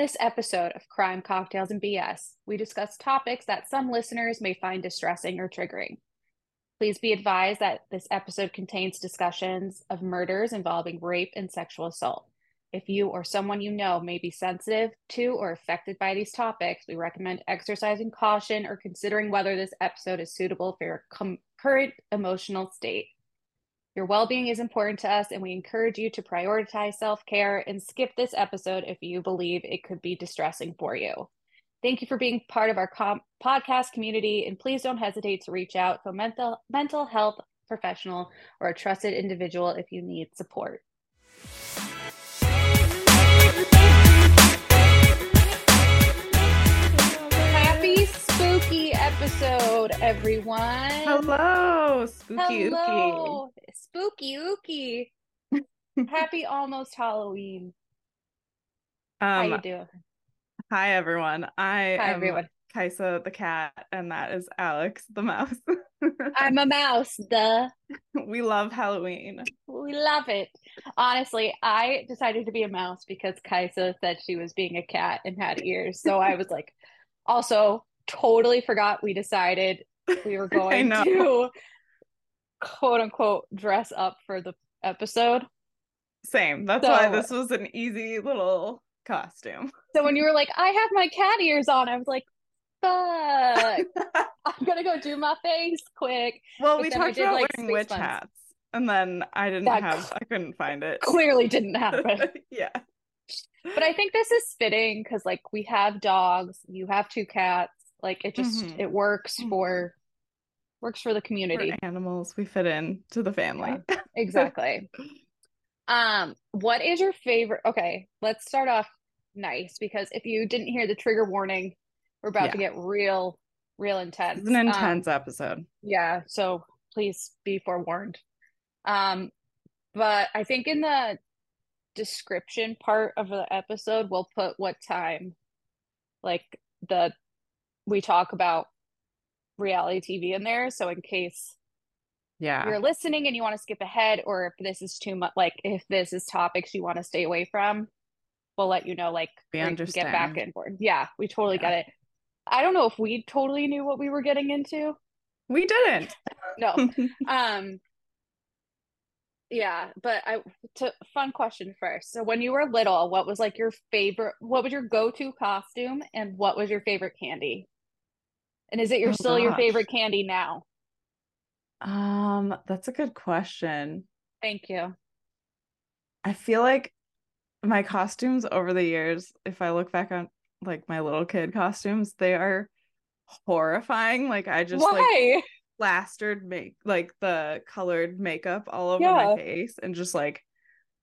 In this episode of Crime, Cocktails, and BS, we discuss topics that some listeners may find distressing or triggering. Please be advised that this episode contains discussions of murders involving rape and sexual assault. If you or someone you know may be sensitive to or affected by these topics, we recommend exercising caution or considering whether this episode is suitable for your com- current emotional state. Your well being is important to us, and we encourage you to prioritize self care and skip this episode if you believe it could be distressing for you. Thank you for being part of our com- podcast community, and please don't hesitate to reach out to a mental, mental health professional or a trusted individual if you need support. Spooky episode, everyone. Hello, spooky Hello. Spooky ookie. Happy almost Halloween. ookie. How Um, you doing? hi everyone. I Hi, am everyone. Kaisa the cat, and that is Alex the mouse. I'm a mouse, duh. we love Halloween. We love it. Honestly, I decided to be a mouse because Kaisa said she was being a cat and had ears. So I was like, also totally forgot we decided we were going to quote unquote dress up for the episode. Same. That's why this was an easy little costume. So when you were like, I have my cat ears on, I was like, fuck. I'm gonna go do my face quick. well, But we talked did, about like, wearing witch buns. hats, and then I didn't That have. cl- I couldn't find it. Clearly didn't happen. yeah. But I think this is fitting because like we have dogs, you have two cats. Like it just Mhm. it works Mhm. for works for the We're community. animals. We fit in to the family. Exactly. Um, what is your favorite? Okay, let's start off nice because if you didn't hear the trigger warning, we're about to get real, real intense. It's an Um, intense episode. yeah, so please be forewarned. Um, but I think in the description part of the episode, we'll put what time, like the we talk about reality TV in there. So in case Yeah. you're listening and you want to skip ahead, or if this is too much, like if this is topics you want to stay away from, we'll let you know. Like We can get back understand. in board. Yeah, we totally Yeah. get it. I don't know if we totally knew what we were getting into. We didn't. No. Um, yeah, but I to fun question first. So when you were little, what was like your favorite, what was your go-to costume and what was your favorite candy? And is it your Oh, still your favorite candy now? Um, that's a good question. Thank you. I feel like my costumes over the years, if I look back on like my little kid costumes, they are horrifying. Like I just like Why? Plastered make like the colored makeup all over Yeah. my face and just like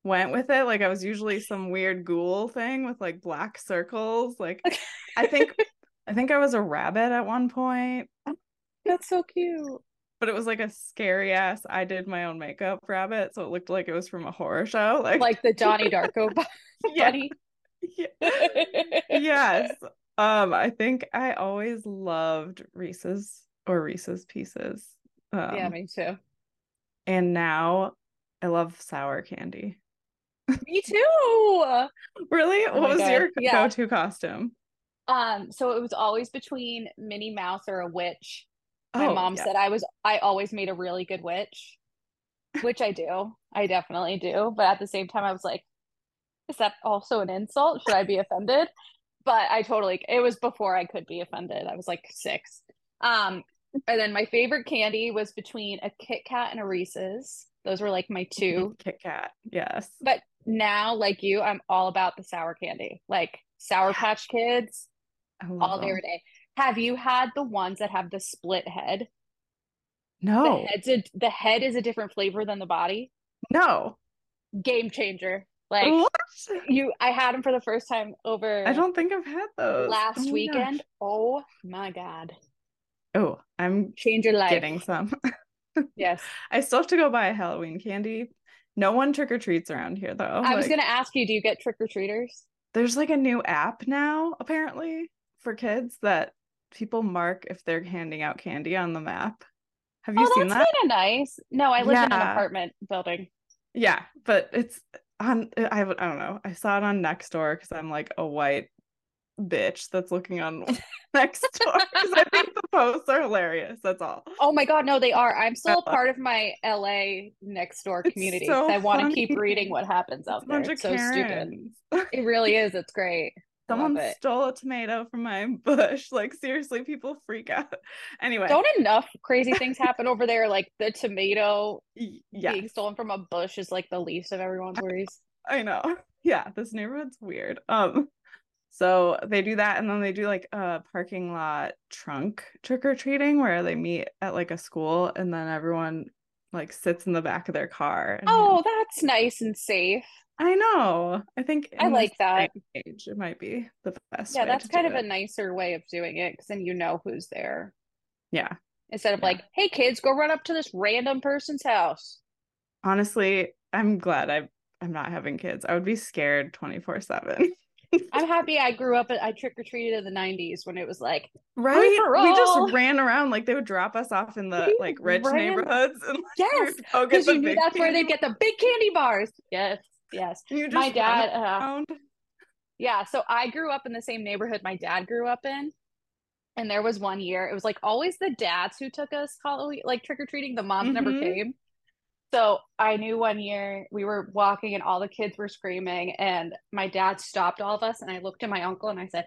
went with it. Like I was usually some weird ghoul thing with like black circles. Like I think I think I was a rabbit at one point, That's so cute. but it was like a scary ass I did my own makeup rabbit, so it looked like it was from a horror show. Like, Like the Johnny Darko bu- yeah, yeah. yes. Um, I think I always loved Reese's or Reese's Pieces. Um, Yeah, me too. and now I love sour candy. Me too. Really? Oh what was God. your Yeah. go-to costume? Um, so it was always between Minnie Mouse or a witch. My Oh, mom yeah. said I was I always made a really good witch, which I do. I definitely do. But at the same time, I was like, is that also an insult? Should I be offended? But I totally it was before I could be offended. I was like six. Um, and then my favorite candy was between a Kit Kat and a Reese's. Those were like my two. Kit Kat. Yes. But now, like you, I'm all about the sour candy, like Sour. Patch Kids all day every day. Have you had the ones that have the split head? The No. head's a, the head is a different flavor than the body. No. Game changer. Like what? you, I had them for the first time over I don't think I've had those. last Oh weekend. gosh. Oh my God. Oh, I'm Change your life. getting some. Yes. I still have to go buy a Halloween candy. No one trick or treats around here though. I was Like, gonna ask you, do you get trick or treaters? there's like a new app now, apparently, for kids that people mark if they're handing out candy on the map. Have you Oh, seen that's that? kind of nice. No, I live in an apartment building. Yeah, but it's on I, I don't know. I saw it on Nextdoor because I'm like a white bitch that's looking on next door because I think the posts are hilarious. That's all. Oh my god, no, they are. I'm still a part of my LA next door community. so I want to keep reading what happens out It's there. It's so stupid. It really is. It's great. Someone it. stole a tomato from my bush. Like seriously, people freak out. Anyway, Don't enough crazy things happen over there? Like the tomato y- yeah, being stolen from a bush is like the least of everyone's worries. I know. Yeah, this neighborhood's weird. Um, so they do that, and then they do like a parking lot trunk trick or treating where they meet at like a school, and then everyone like sits in the back of their car. Oh, that's nice and safe. I know. I think I like that. age, it might be the best. Yeah, that's kind of a nicer way of doing it because then you know who's there. yeah. Instead of Yeah. like, hey kids, go run up to this random person's house. Honestly, I'm glad I I'm not having kids. I would be scared 24 seven. I'm happy I grew up, I trick or treated in the 90s when it was like, Right? We just ran around like they would drop us off in the We like rich ran- neighborhoods and like, yes, we'd go get because you knew that's where candy they get the big candy bars. Yes, yes. you just My dad, uh, yeah, so I grew up in the same neighborhood my dad grew up in. And there was one year, it was like always the dads who took us Halloween, like trick or treating. The moms never Mhm. came. So I knew one year we were walking and all the kids were screaming, and my dad stopped all of us. And I looked at my uncle and I said,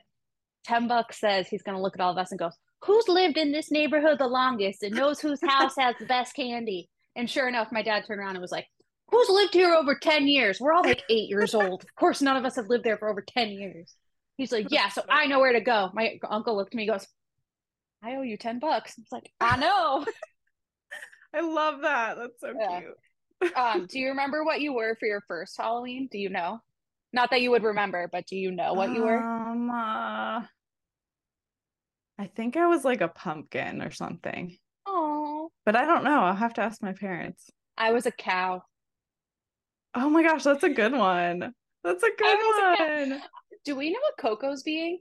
10 bucks says he's going to look at all of us and goes, Who's lived in this neighborhood the longest and knows whose house has the best candy? And sure enough, my dad turned around and was like, Who's lived here over 10 years? We're all like eight years old. Of course, none of us have lived there for over 10 years. He's like, Yeah, so I know where to go. My uncle looked at me goes, I owe you 10 bucks. I was like, I know. I love that. That's so Yeah. cute. um, do you remember what you were for your first Halloween? Do you know? Not that you would remember, but do you know what you were? Um, uh, I think I was like a pumpkin or something, Oh, but I don't know. I'll have to ask my parents. I was a cow. Oh my gosh, that's a good one. That's a good one. Do we know what Coco's being?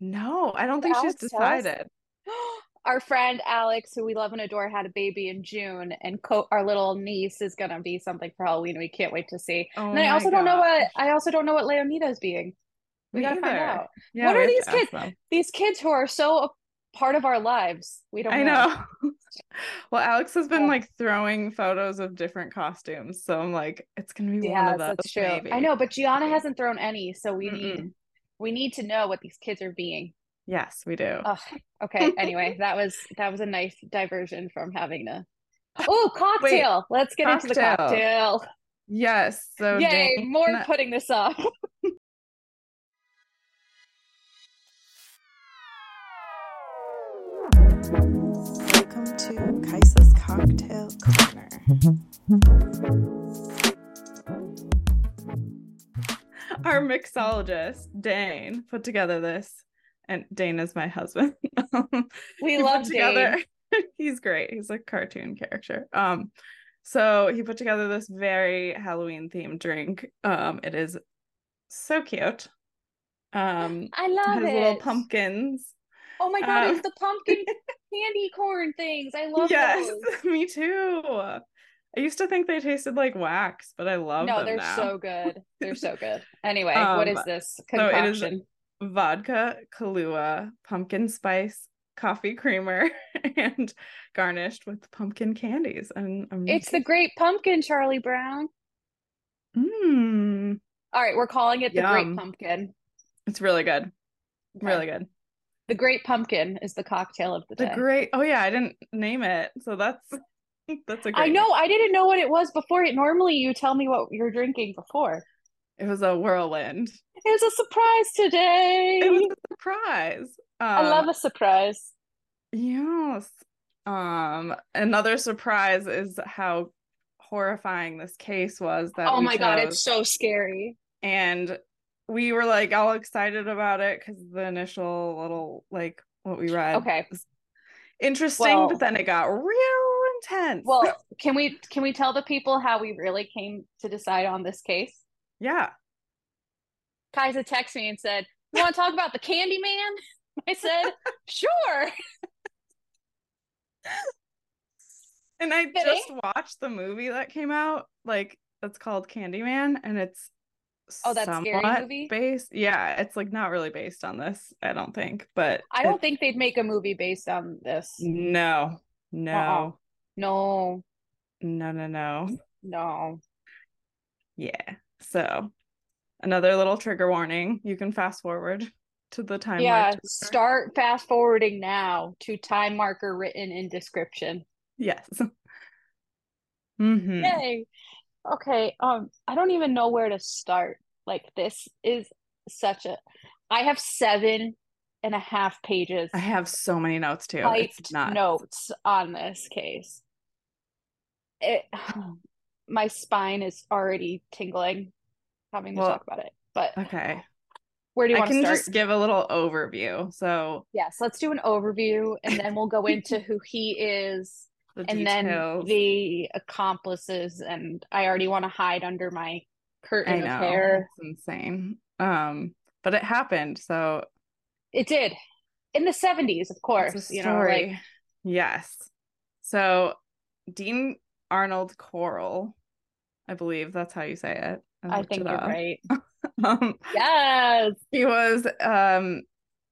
No, I don't think she's Alex, decided. Our friend Alex, who we love and adore, had a baby in June, and Co- our little niece is gonna be something for Halloween. We can't wait to see. Oh and I also don't know what. I also don't know what Leonida's being. We gotta find out. Yeah, What are these kids? them. These kids who are so a part of our lives. We don't I know. know. well, Alex has been Yeah. like throwing photos of different costumes, so I'm like, it's gonna be one of those. that's true. maybe. I know, but Gianna hasn't thrown any, so we need Mm-mm. we need to know what these kids are being. Yes, we do. Ugh, okay. Anyway, that was that was a nice diversion from having to. Oh, cocktail! Let's get into the cocktail. cocktail. yes. So Yay! Dane- More putting this up. Welcome to Kaisa's Cocktail Corner. our mixologist Dane put together this, and Dane is my husband. Um, We love together. Dane. he's great. He's a cartoon character. Um, so he put together this very Halloween themed drink. Um, it is so cute. Um, I it love has it. little pumpkins. Oh my god! Um, it's the pumpkin candy corn things. I love yes, those. me too. I used to think they tasted like wax, but I love No, them they're now. so good. They're so good. Anyway, what is Um, this so it is- concoction? Vodka, Kahlua, pumpkin spice, coffee creamer, and garnished with pumpkin candies. And I'm It's the Great Pumpkin, Charlie Brown. Mmm. All right, we're calling it the Yum. Great Pumpkin. It's really good. Okay. Really good. The Great Pumpkin is the cocktail of the The day. great. Oh yeah, I didn't name it, so that's that's a great. I know. I didn't know what it was before. It normally, you tell me what you're drinking before. It was a whirlwind. It was a surprise today. It was a surprise. Um, I love a surprise. Yes. Um, another surprise is how horrifying this case was that Oh my god, it's so scary. and we were like all excited about it because the initial little like what we read Okay. was interesting, Well- but then it got real intense. Well, can we can we tell the people how we really came to decide on this case? Yeah, Kaisa texted me and said, "You want to talk about the Candy Man?" I said, "Sure." and I Kidding? just watched the movie that came out, like that's called Candyman, and it's Oh, that's scary movie? based. Yeah, it's like not really based on this, I don't think. But I don't think they'd make a movie based on this. no, no, Uh-uh. No, no, no, no. no. Yeah. So another little trigger warning. You can fast forward to the time. yeah, start fast forwarding now to time marker written in description. Yes. hmm Yay. Okay, um, I don't even know where to start. Like this is such a I have seven and a half pages I have so many notes too. typed It's not notes on this case. It my spine is already tingling having to Well, talk about it. But okay. where do you I want to can start? just give a little overview. So Yes, let's do an overview and then we'll go into who he is the and then the accomplices and I already want to hide under my curtain of hair. it's insane. Um, but it happened. So It did. In the 70s, of course, you know, like yes. So Dean Arnold Corll, I believe that's how you say it. I looked think it you're right. Um, Yes. He was um,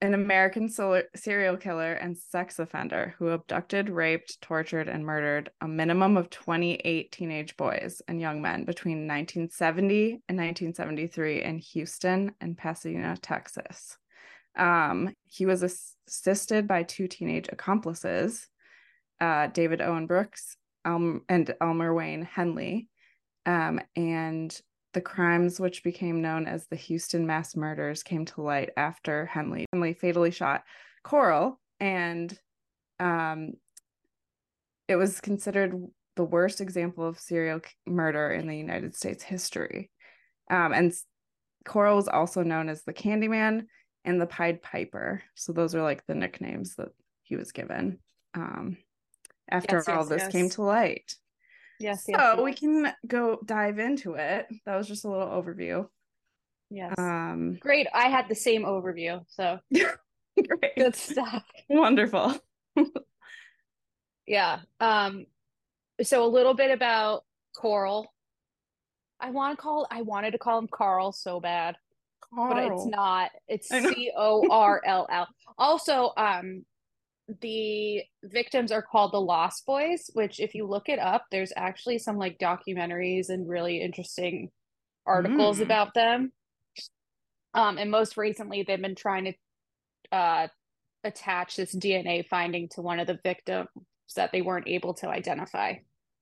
an American sol- serial killer and sex offender who abducted, raped, tortured, and murdered a minimum of 28 teenage boys and young men between 1970 and 1973 in Houston and Pasadena, Texas. Um, he was assisted by two teenage accomplices, uh, David Owen Brooks um, and Elmer Wayne Henley. Um, and the crimes, which became known as the Houston mass murders, came to light after Henley, Henley fatally shot Corll, and um, it was considered the worst example of serial murder in the United States history. Um, and Corll was also known as the Candyman and the Pied Piper. So those are like the nicknames that he was given um, after Yes, all yes, this came to light. Yes, So yes. we can go dive into it. That was just a little overview. Yes. Um, Great. I had the same overview. So great, good stuff. wonderful. Yeah. Um so a little bit about Corll. I want to call I wanted to call him Carl so bad, but it's not. It's. C O R L L. Also, um the victims are called the Lost Boys, which if you look it up, there's actually some like documentaries and really interesting articles Mm. about them. Um, and most recently, they've been trying to uh, attach this DNA finding to one of the victims that they weren't able to identify.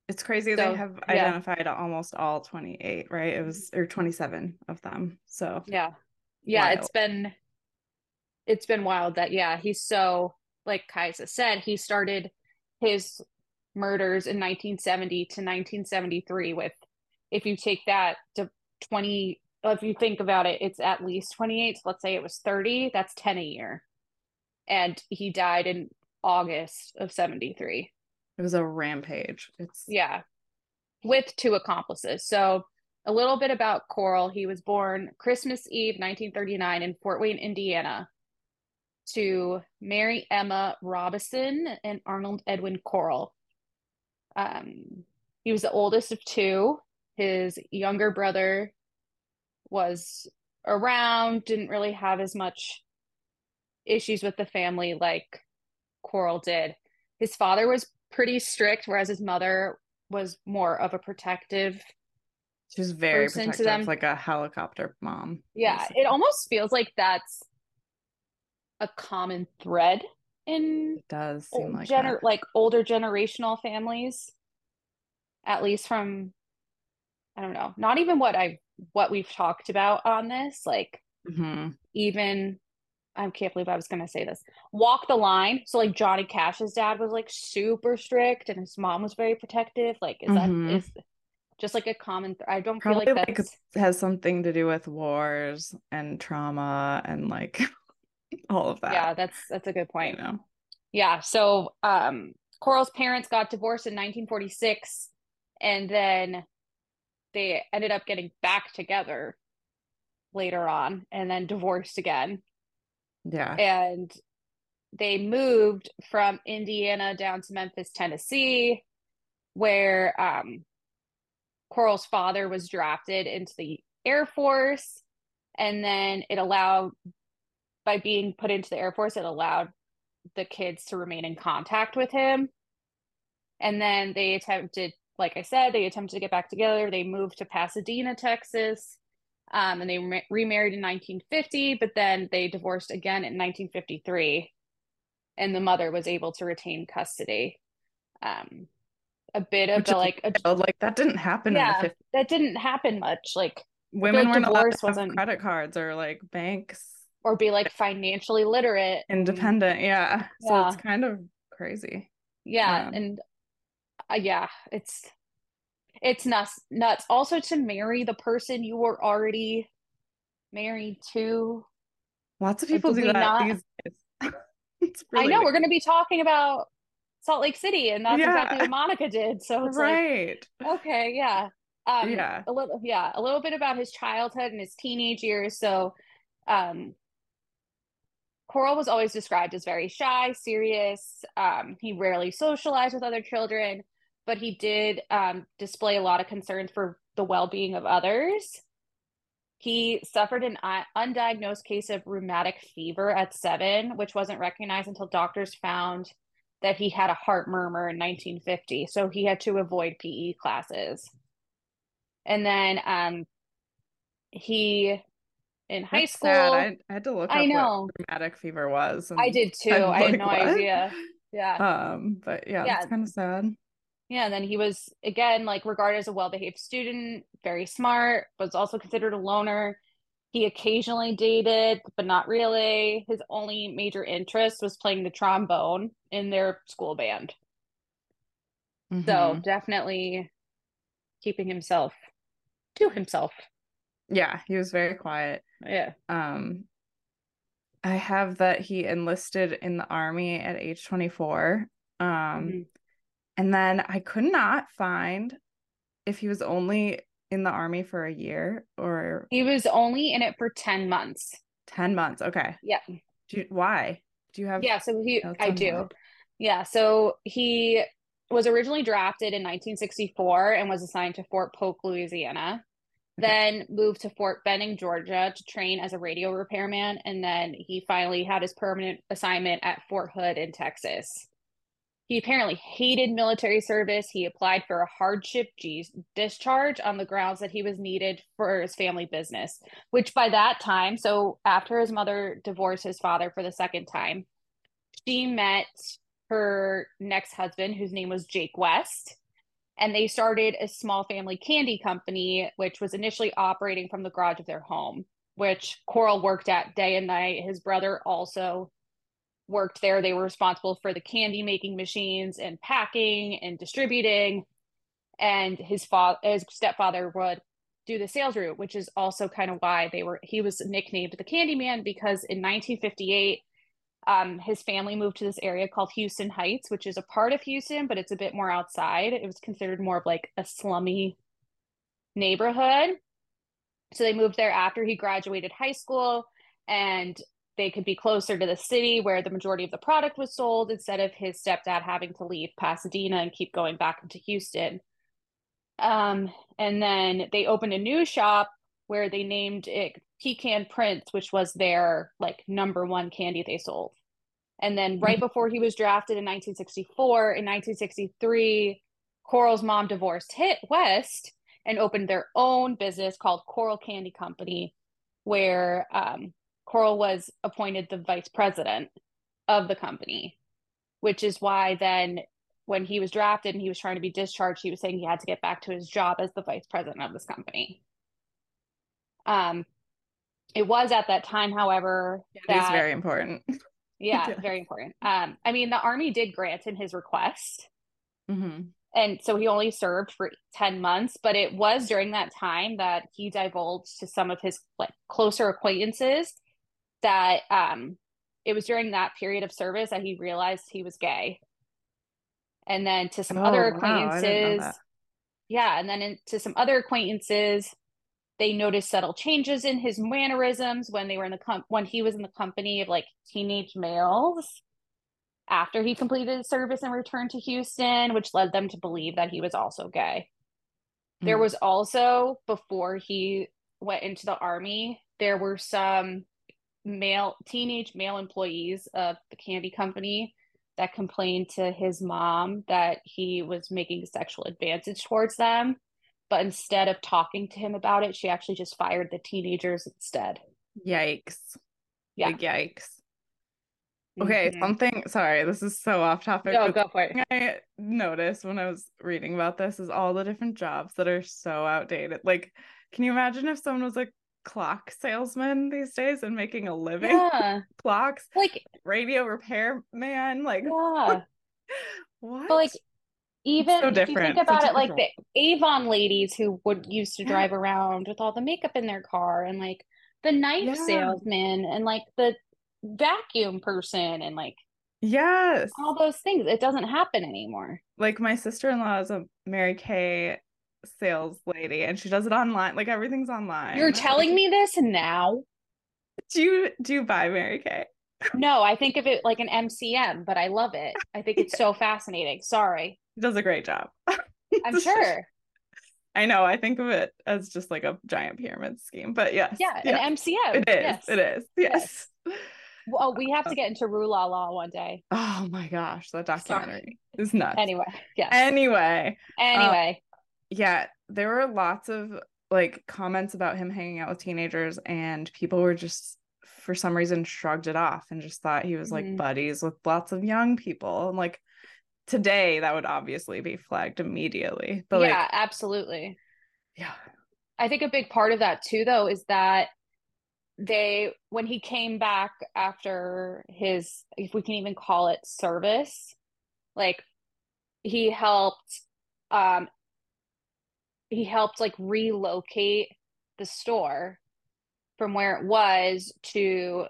It's crazy So, they have yeah. identified almost all 28, right? It was or 27 of them. So Yeah. Yeah, It's been it's been wild that yeah, he's so like Kaisa said, he started his murders in 1970 to 1973 with if you take that to 20 if you think about it, it's at least 28. So let's say it was 30, that's 10 a year. And he died in August of 73. it was a rampage. It's Yeah. With two accomplices. So a little bit about Corll. He was born Christmas Eve, 1939 in Fort Wayne, Indiana to Mary Emma Robison and Arnold Edwin Corll. Um, he was the oldest of two. His younger brother was around, didn't really have as much issues with the family like Corll did. His father was pretty strict, whereas his mother was more of a protective. she was very person to protective, them. like a helicopter mom. Yeah, basically. it almost feels like that's a common thread in It does seem like gener- that. like older generational families, at least from I don't know, not even what I what we've talked about on this, like Mhm. even I can't believe I was gonna say this. Walk the line. So like Johnny Cash's dad was like super strict and his mom was very protective. Like is Mhm. that is just like a common th- I don't Probably feel like like that's has something to do with wars and trauma and like all of that. yeah, that's that's a good you point. know. Yeah, so um Corll's parents got divorced in 1946 and then they ended up getting back together later on and then divorced again. Yeah. And they moved from Indiana down to Memphis, Tennessee, where um Corll's father was drafted into the Air Force. And then it allowed, by being put into the Air Force, it allowed the kids to remain in contact with him. And then they attempted, like I said, they attempted to get back together. They moved to Pasadena, Texas. Um, and they re- remarried in 1950, but then they divorced again in 1953. And the mother was able to retain custody. Um, a bit of the like, a, like that didn't happen yeah, in the 50s. that didn't happen much. Like, Women like weren't allowed to have wasn't- credit cards or like banks or be like financially literate. independent. Yeah. So it's kind of crazy. Yeah, Um, and uh, yeah, it's it's nuts. Nuts. Also, to marry the person you were already married to. Lots of people do that not- these days. it's I really know we're going to be talking about Salt Lake City, and that's exactly what Monica did. So it's like, right. okay, yeah, um, Yeah. a little, yeah, a little bit about his childhood and his teenage years. So, um, Corll was always described as very shy, serious. Um, he rarely socialized with other children, but he did um, display a lot of concerns for the well-being of others. He suffered an undiagnosed case of rheumatic fever at seven, which wasn't recognized until doctors found that he had a heart murmur in 1950. So he had to avoid PE classes. And then um, he, in high That's school. I, I had to look I up know. what rheumatic fever was. I did too. I'm I had like, no "What?" idea. Yeah. Um, but yeah, Yeah. that's kind of sad. Yeah, and then he was again like regarded as a well-behaved student, very smart, was also considered a loner. He occasionally dated, but not really. His only major interest was playing the trombone in their school band. So Mhm. definitely keeping himself to himself. Yeah, he was very quiet. Yeah. Um, I have that he enlisted in the army at age 24. Um, Mhm. and then I could not find if he was only in the army for a year or He was only in it for 10 months. 10 months. Okay. Yeah. Do you, why? Do you have Yeah, so he I do. why? Yeah, so he was originally drafted in 1964 and was assigned to Fort Polk, Louisiana. Then moved to Fort Benning, Georgia to train as a radio repairman. And then he finally had his permanent assignment at Fort Hood in Texas. He apparently hated military service. He applied for a hardship G- discharge on the grounds that he was needed for his family business, which by that time, so after his mother divorced his father for the second time, she met her next husband, whose name was Jake West, and they started a small family candy company, which was initially operating from the garage of their home, which Corll worked at day and night. His brother also worked there. They were responsible for the candy making machines and packing and distributing. And his father, his stepfather would do the sales route, which is also kind of why they were he was nicknamed the Candy Man because in 1958 um, his family moved to this area called Houston Heights, which is a part of Houston, but it's a bit more outside. It was considered more of like a slummy neighborhood. So they moved there after he graduated high school and they could be closer to the city where the majority of the product was sold instead of his stepdad having to leave Pasadena and keep going back into Houston. Um, and then they opened a new shop where they named it Pecan Prince, which was their like number one candy they sold. And then right before he was drafted in 1964, in 1963, Corll's mom divorced Hit West and opened their own business called Corll Candy Company, where um, Corll was appointed the vice president of the company, which is why then when he was drafted and he was trying to be discharged, he was saying he had to get back to his job as the vice president of this company. Um, it was at that time, however, It is that very important. yeah, Yes. very important. Um, I mean, the army did grant him his request, hmm and so he only served for 10 months, but it was during that time that he divulged to some of his like closer acquaintances that um it was during that period of service that he realized he was gay. And then to some other Oh, wow, know acquaintances, that. yeah, and then in, to some other acquaintances, they noticed subtle changes in his mannerisms when they were in the com- when he was in the company of like teenage males after he completed his service and returned to Houston, which led them to believe that he was also gay. There Mm. was also before he went into the army, there were some male teenage male employees of the candy company that complained to his mom that he was making sexual advances towards them. But instead of talking to him about it, she actually just fired the teenagers instead. Yikes. Yeah. Big yikes. Okay, Mhm. something sorry, this is so off topic. No, go for it. I noticed when I was reading about this is all the different jobs that are so outdated. Like, can you imagine if someone was a clock salesman these days and making a living Yeah. clocks, Like, radio repair man? Like, yeah. what? But like even so if you think about it, like the Avon ladies who would used to Yeah. drive around with all the makeup in their car and like the knife Yeah. salesman and like the vacuum person and like yes. all those things. It doesn't happen anymore. Like my sister-in-law is a Mary Kay sales lady and she does it online. Like everything's online. You're telling me this now? Do you do you buy Mary Kay? No, I think of it like an MCM, but I love it. I think it's so fascinating. Sorry. Does a great job. I'm sure. I know. I think of it as just like a giant pyramid scheme, but yes. Yeah, yes, an MCM. It is. Yes. It is. Yes. Well, we have to get into Rue La La one day. Oh my gosh, that Sorry. documentary is nuts. Anyway, yes. Anyway, Anyway, yeah, there were lots of like comments about him hanging out with teenagers, and people were just for some reason shrugged it off and just thought he was like Mhm. buddies with lots of young people. And like today, that would obviously be flagged immediately. But yeah, like, absolutely. yeah. I think a big part of that too, though, is that they, when he came back after his, if we can even call it service, like he helped, um, he helped like relocate the store from where it was to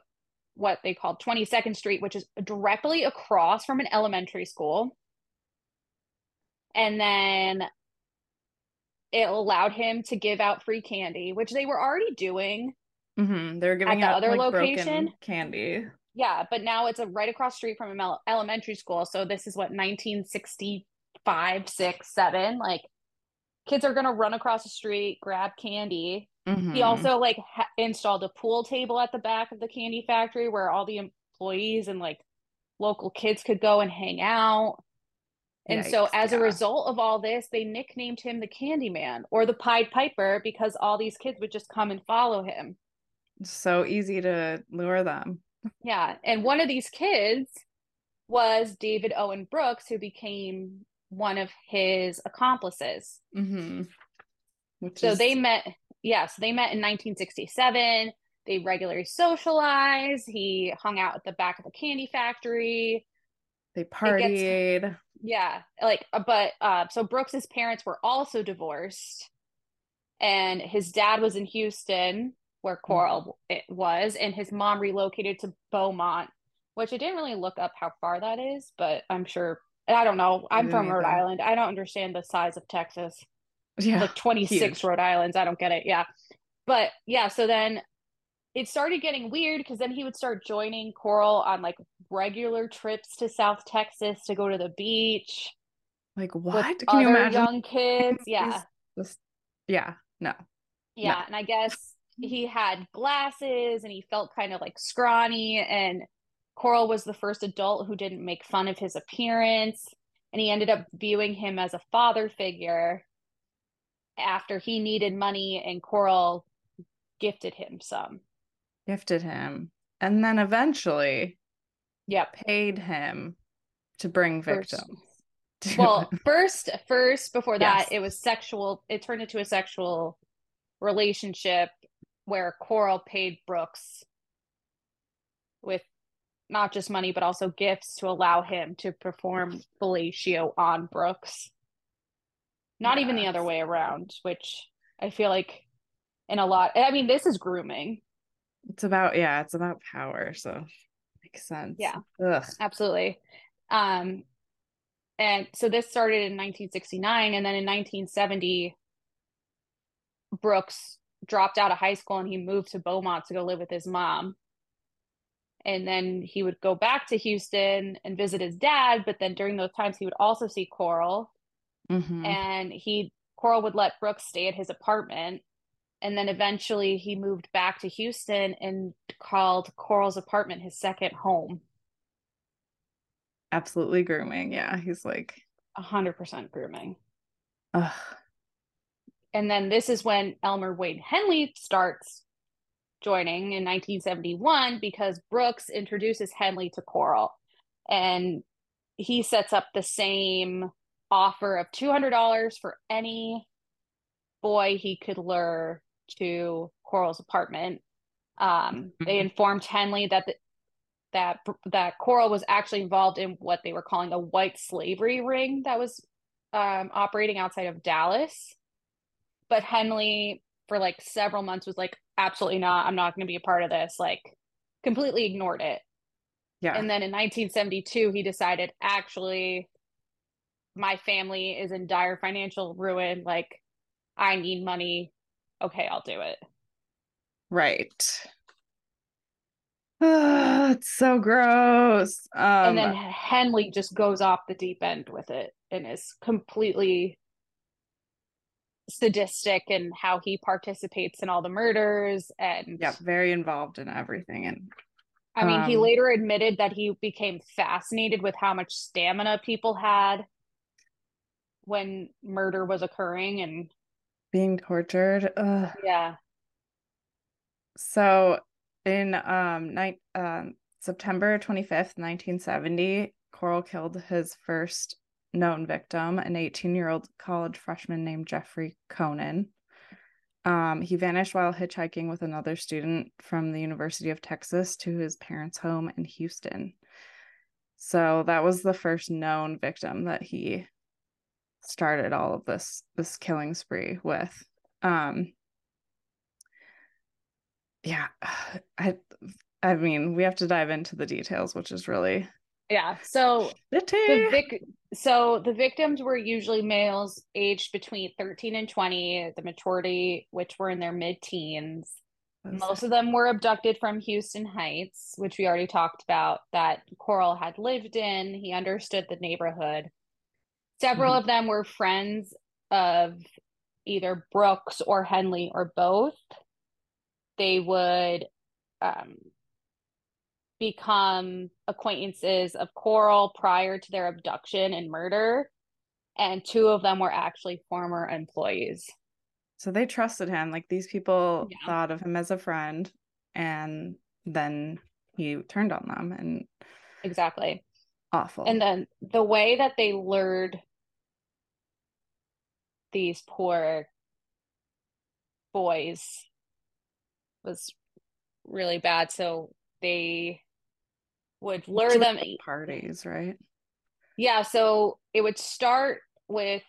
what they called 22nd Street, which is directly across from an elementary school. And then it allowed him to give out free candy, which they were already doing. hmm They were giving the out other like location? candy. Yeah, but now it's a right across the street from an elementary school. So this is what 1965, six, seven. Like kids are gonna run across the street, grab candy. He Mhm. also like ha- installed a pool table at the back of the candy factory where all the employees and like local kids could go and hang out. And so Yikes, as a result of all this, they nicknamed him the Candy Man or the Pied Piper because all these kids would just come and follow him. so easy to lure them. Yeah, and one of these kids was David Owen Brooks, who became one of his accomplices. hmm So is they met, yes, they met in 1967. They regularly socialized. He hung out at the back of the candy factory. They partied. Yeah, like, uh, but uh, so Brooks's parents were also divorced, and his dad was in Houston, where Corll it was, and his mom relocated to Beaumont, which I didn't really look up how far that is, but I'm sure. I don't know. I'm from Rhode either. Island. I don't understand the size of Texas. Yeah. like 26 huge. Rhode Islands. I don't get it. Yeah. But yeah, so then it started getting weird because then he would start joining Corll on like regular trips to South Texas to go to the beach like what? Can you imagine? young kids. Yeah. This- yeah. No. Yeah. And I guess he had glasses and he felt kind of like scrawny. And Corll was the first adult who didn't make fun of his appearance. And he ended up viewing him as a father figure after he needed money and Corll gifted him some. Gifted him, and then eventually yeah, paid him to bring First- victims. to Well, him. first, first before that, Yes. it was sexual. It turned into a sexual relationship where Corll paid Brooks with not just money but also gifts to allow him to perform fellatio on Brooks. Not even the other way around, which I feel like in a lot. I mean, this is grooming. It's about yeah, it's about power. So makes sense. Yeah. Ugh. Absolutely. Um, and so this started in 1969, and then in 1970, Brooks dropped out of high school and he moved to Beaumont to go live with his mom. And then he would go back to Houston and visit his dad, but then during those times he would also see Corll, Mhm. and he Corll would let Brooks stay at his apartment. And then eventually he moved back to Houston and called Corll's apartment his second home. Absolutely grooming. Yeah. He's like, 100% grooming. ugh. And then this is when Elmer Wade Henley starts joining in 1971 because Brooks introduces Henley to Corll. And he sets up the same offer of $200 for any boy he could lure to Corll's apartment. Um, they informed Henley that the, that that Corll was actually involved in what they were calling a white slavery ring that was um, operating outside of Dallas. But Henley, for like several months, was like, "Absolutely not! I'm not going to be a part of this." Like, completely ignored it. Yeah. And then in 1972, he decided, actually, my family is in dire financial ruin. Like, I need money. Okay, I'll do it. right. Ah, it's so gross. Um, and then Henley just goes off the deep end with it and is completely sadistic in how he participates in all the murders. And yeah, very involved in everything. And I mean, he um, later admitted that he became fascinated with how much stamina people had when murder was occurring. And being tortured. Ugh. yeah, So in um, ni- um September 25th, 1970, Corll killed his first known victim, an 18-year-old college freshman named Jeffrey Konen. Um, he vanished while hitchhiking with another student from the University of Texas to his parents' home in Houston. So that was the first known victim that he started all of this this killing spree with. Um, yeah, I I mean, we have to dive into the details, which is really yeah. So the vic so the victims were usually males aged between 13 and 20 the majority which were in their mid-teens most of them were abducted from houston heights which we already talked about that Corll had lived in he understood the neighborhood several Mhm. of them were friends of either brooks or henley or both they would um, become acquaintances of Corll prior to their abduction and murder. And two of them were actually former employees. So they trusted him. Like these people Yeah. thought of him as a friend, and then he turned on them and Exactly. Awful. And then the way that they lured these poor boys was really bad. So they would lure them. parties, right? Yeah, so it would start with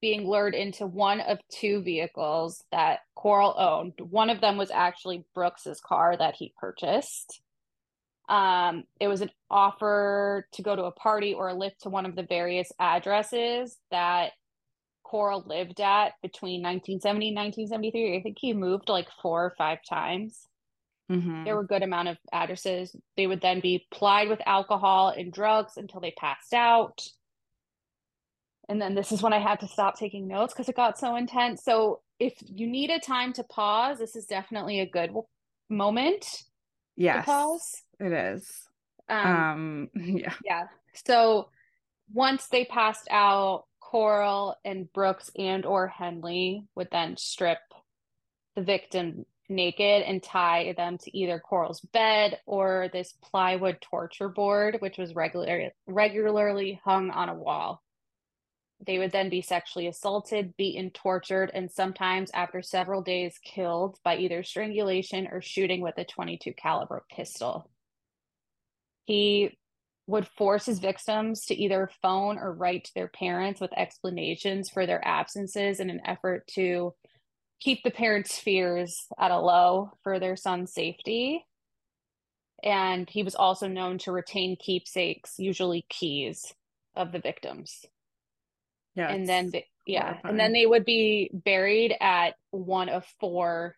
being lured into one of two vehicles that Corll owned. One of them was actually Brooks's car that he purchased. Um, it was an offer to go to a party or a lift to one of the various addresses that Corll lived at between 1970 and 1973. I think he moved like four or five times. Mhm. There were a good amount of addresses. They would then be plied with alcohol and drugs until they passed out. And then this is when I had to stop taking notes because it got so intense. So if you need a time to pause, this is definitely a good moment to Yes, pause. It is. Um, Um, yeah. yeah. So once they passed out, Corll and Brooks and or Henley would then strip the victim naked and tie them to either Corll's bed or this plywood torture board, which was regular regularly hung on a wall. They would then be sexually assaulted, beaten, tortured, and sometimes after several days killed by either strangulation or shooting with a 22 caliber pistol. He would force his victims to either phone or write to their parents with explanations for their absences in an effort to keep the parents' fears at a low for their son's safety. And he was also known to retain keepsakes, usually keys of the victims. Yeah. and then they, yeah, horrifying. and then they would be buried at one of four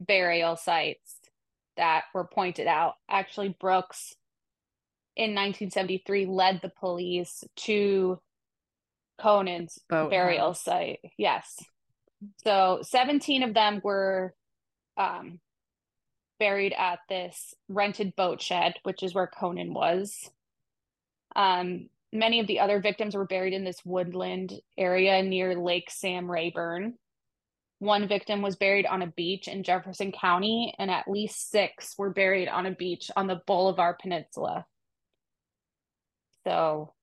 burial sites that were pointed out. Actually, Brooks in 1973 led the police to Konen's burial Boathouse. site. Yes. So 17 of them were um, buried at this rented boat shed, which is where Conan was. Um, many of the other victims were buried in this woodland area near Lake Sam Rayburn. One victim was buried on a beach in Jefferson County, and at least six were buried on a beach on the Bolivar Peninsula. So,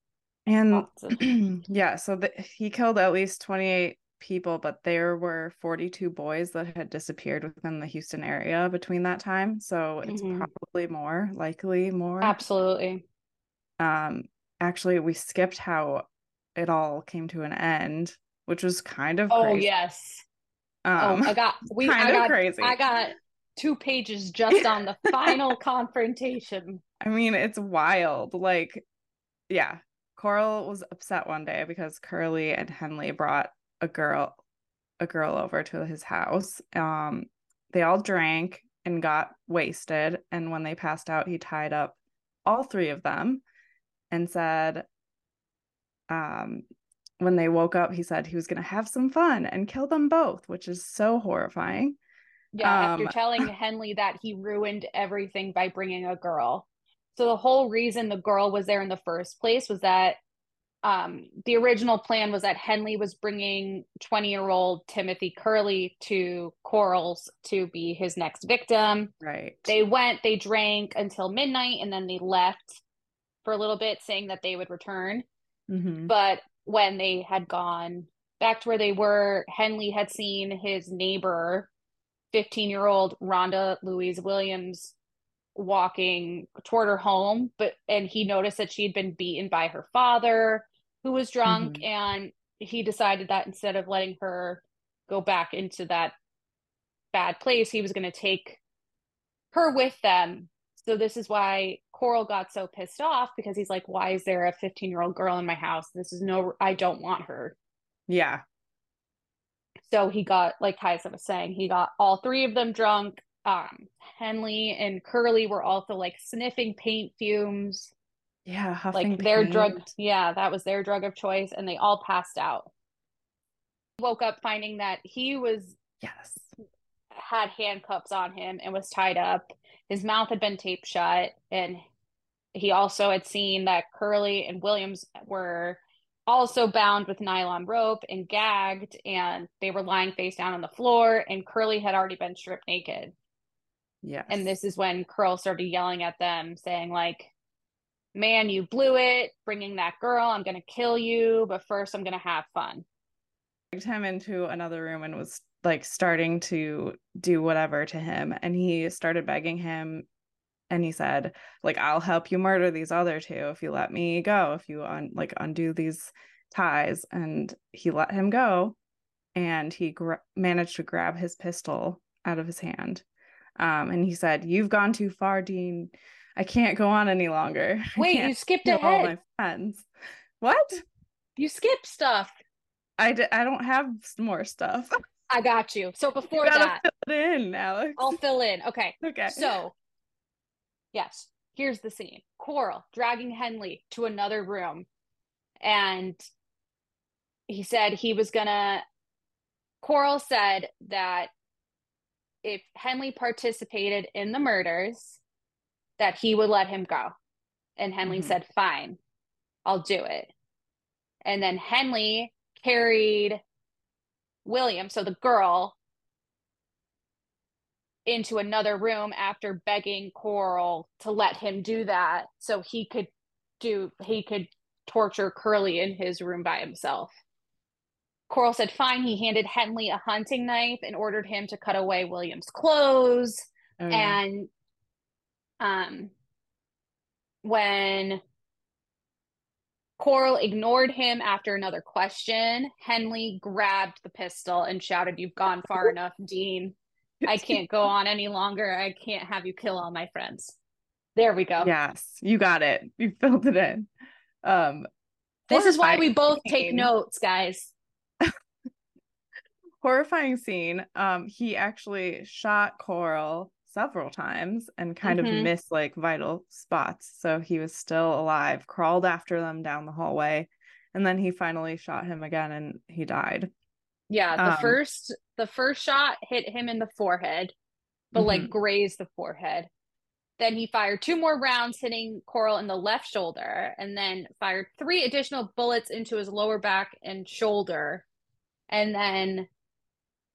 And of- yeah, so the, he killed at least 28 people, but there were 42 boys that had disappeared within the Houston area between that time. So it's Mhm. probably more, likely more. absolutely. Um, actually, we skipped how it all came to an end, which was kind of Oh, crazy. yes. Um, oh, I got we kind I got crazy. I got two pages just on the final confrontation. I mean, it's wild. Like, yeah, Corll was upset one day because Kerley and Henley brought a girl a girl over to his house. Um, they all drank and got wasted, and when they passed out, he tied up all three of them and said, um, when they woke up, he said he was gonna have some fun and kill them both, which is so horrifying. Yeah, after Um, telling Henley that he ruined everything by bringing a girl. So the whole reason the girl was there in the first place was that um the original plan was that Henley was bringing 20-year-old Timothy Kerley to Corll's to be his next victim. Right. They went, they drank until midnight and then they left for a little bit saying that they would return. Mhm. But when they had gone back to where they were, Henley had seen his neighbor, 15 year old Rhonda Louise Williams, walking toward her home. But and he noticed that she'd been beaten by her father, who was drunk, Mhm. and he decided that instead of letting her go back into that bad place, he was going to take her with them. So this is why Corll got so pissed off because he's like, why is there a 15 year old girl in my house? This is no, I don't want her. Yeah. So he got, like Kaisa was saying, he got all three of them drunk. Um, Henley and Kerley were also like sniffing paint fumes, Yeah. Like their drug. Yeah, that was their drug of choice, and they all passed out. Woke up finding that he was Yes. had handcuffs on him and was tied up. His mouth had been taped shut, and he also had seen that Kerley and Williams were also bound with nylon rope and gagged, and they were lying face down on the floor, and Kerley had already been stripped naked. Yes. And this is when Corll started yelling at them, saying, like, man, you blew it, bringing that girl. I'm going to kill you, but first I'm going to have fun. dragged him into another room and was like starting to do whatever to him and he started begging him and he said like I'll help you murder these other two if you let me go if you un- like undo these ties and he let him go and he gra- managed to grab his pistol out of his hand um and he said you've gone too far Dean I can't go on any longer Wait, you skipped kill all my friends what You skip stuff. I, d- I don't have more stuff I got you. So before gotta that, fill in, Alex. I'll fill in. Okay. okay. So, yes, here's the scene Corll dragging Henley to another room. And he said he was gonna, Corll said that if Henley participated in the murders, that he would let him go. And Henley Mhm. said, fine, I'll do it. And then Henley carried William, so the girl, into another room after begging Corll to let him do that so he could do he could torture Kerley in his room by himself. Corll said fine. He handed Henley a hunting knife and ordered him to cut away William's clothes. Oh, yeah. And um when Corll ignored him after another question, Henley grabbed the pistol and shouted, You've gone far enough, Dean. I can't go on any longer. I can't have you kill all my friends. There we go. Yes, you got it. You filled it in. Um, This is why we both take notes, guys. Horrifying scene. Um, he actually shot Corll several times and kind Mhm. of missed like vital spots. So he was still alive, crawled after them down the hallway, and then he finally shot him again and he died. Yeah, the Um, first the first shot hit him in the forehead, but like Mhm. grazed the forehead. Then he fired two more rounds, hitting Corll in the left shoulder, and then fired three additional bullets into his lower back and shoulder. And then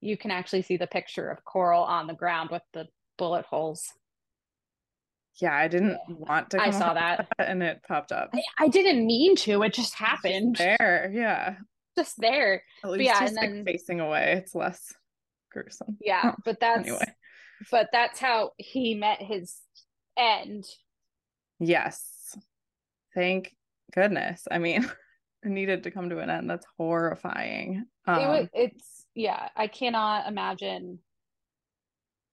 you can actually see the picture of Corll on the ground with the bullet holes. Yeah, I didn't want to I saw across that. and it popped up. I, I didn't mean to, it just happened. there, yeah. Just there. At least yeah, he's and like then- facing away. It's less gruesome. Yeah, Oh, but that's anyway. but that's how he met his end. Yes. Thank goodness. I mean, it needed to come to an end. That's horrifying. Um, it was it's yeah i cannot imagine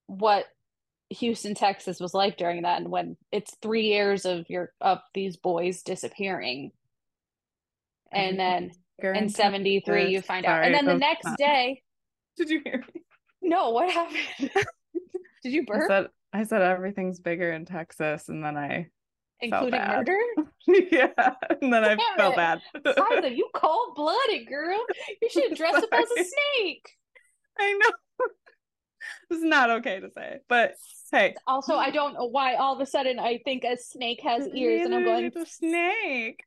what houston texas was like during that and when it's three years of your of these boys disappearing and then and 73 you find out. And then the next day Did you hear me? no what happened? Did you I said I said everything's bigger in Texas, and then I including murder? Yeah, and then I felt it. bad. Liza, you cold-blooded girl. You should dress up as a snake. I know. it's not okay to say, but hey, also i don't know why all of a sudden i think a snake has ears and i'm going snake.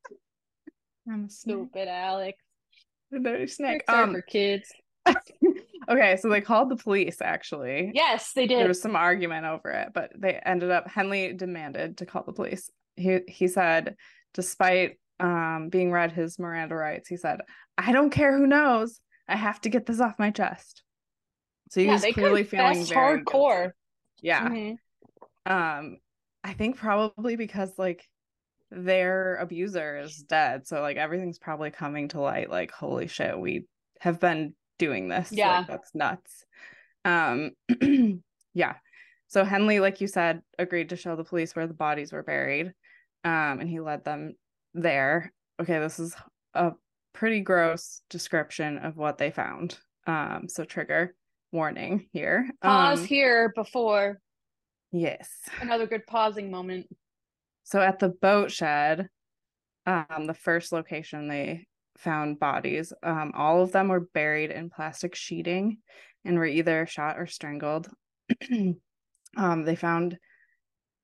I'm stupid alex A dirty snake. Tricks are Um. for kids okay, so they called the police. Actually, Yes, they did. there was some argument over it, but they ended up. Henley demanded to call the police. He he said, despite um being read his Miranda rights, he said, "I don't care who knows. I have to get this off my chest." So he yeah, was clearly feeling very hardcore. guilty. Yeah. Mhm. Um, I think probably because like their abuser is dead, so like everything's probably coming to light. Like, holy shit, we have been doing this. Like, Yeah. that's nuts. Um, yeah. So Henley, like you said, agreed to show the police where the bodies were buried. Um, and he led them there. Okay, this is a pretty gross description of what they found. Um, so trigger warning here. Pause Um, here before Yes. another good pausing moment. So at the boat shed, um, the first location they found bodies, um, all of them were buried in plastic sheeting and were either shot or strangled. um, they found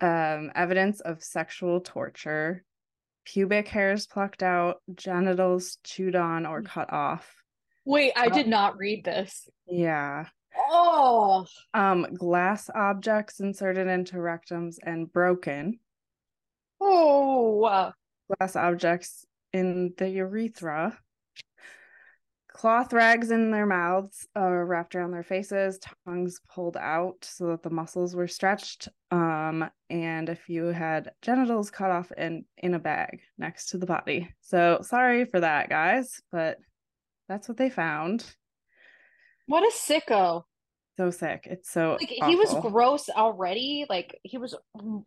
um, evidence of sexual torture, pubic hairs plucked out, genitals chewed on or cut off. Wait, I did not read this. Yeah. Oh, Um, glass objects inserted into rectums and broken. Oh, glass objects in the urethra, cloth rags in their mouths, uh, wrapped around their faces, tongues pulled out so that the muscles were stretched, um, and a few had genitals cut off in in a bag next to the body. So sorry for that, guys, but that's what they found. what a sicko! So sick. It's so Like he was gross already. Like he was, oh,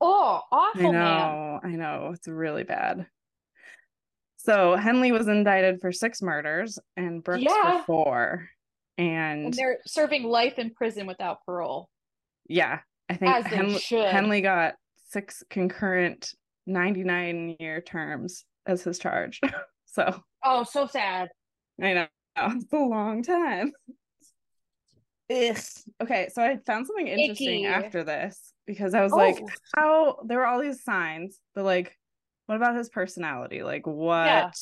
oh I awful man. know, I know. It's really bad. So Henley was indicted for six murders and Brooks Yeah. for four. And, And they're serving life in prison without parole. yeah, I think should. Henley got six concurrent 99 year terms as his charge. so Oh, so sad. I know it's a long time. Ugh. Okay, so I found something interesting Icky. after this because I was like, Oh. how there were all these signs, but like, what about his personality? Like, what?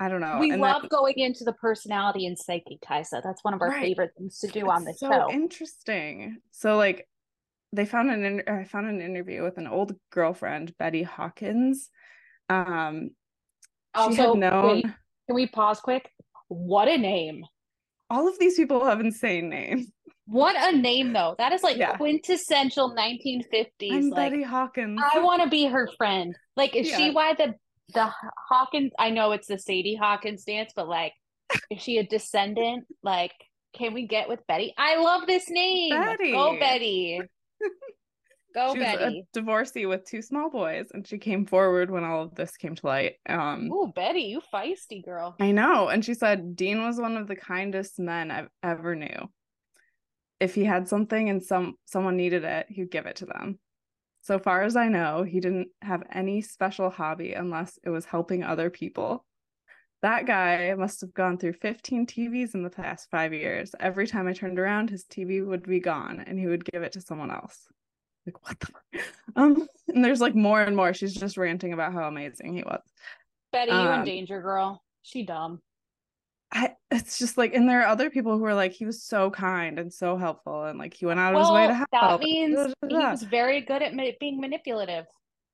I don't know. we And love then- going into the personality and psyche, Kaisa. That's one of our Right. favorite things to do on It's the so show. interesting. So like, they found an in- I found an interview with an old girlfriend, Betty Hawkins. Um, she Also, had known wait, can we pause quick? What a name. All of these people have insane names. What a name though. That is like Yeah. quintessential 1950s. I'm like Betty Hawkins. I want to be her friend. Like is she why the the Hawkins I know it's the Sadie Hawkins dance, but like is she a descendant? Like can we get with Betty? I love this name. Go Betty. Go she was Betty. a divorcee with two small boys, and she came forward when all of this came to light. Um, Ooh, Betty, you feisty girl. I know, and she said Dean was one of the kindest men I've ever knew. If he had something and some someone needed it, he'd give it to them. So far as I know, he didn't have any special hobby unless it was helping other people. That guy must have gone through 15 TVs in the past five years. Every time I turned around, his TV would be gone and he would give it to someone else. Like, what the fuck? Um, and there's like more and more. She's just ranting about how amazing he was. Betty, you in Um, danger, girl. She dumb. I, it's just like, and there are other people who are like, he was so kind and so helpful, and like he went out of his way to help. that means da, da, he was very good at ma- being manipulative.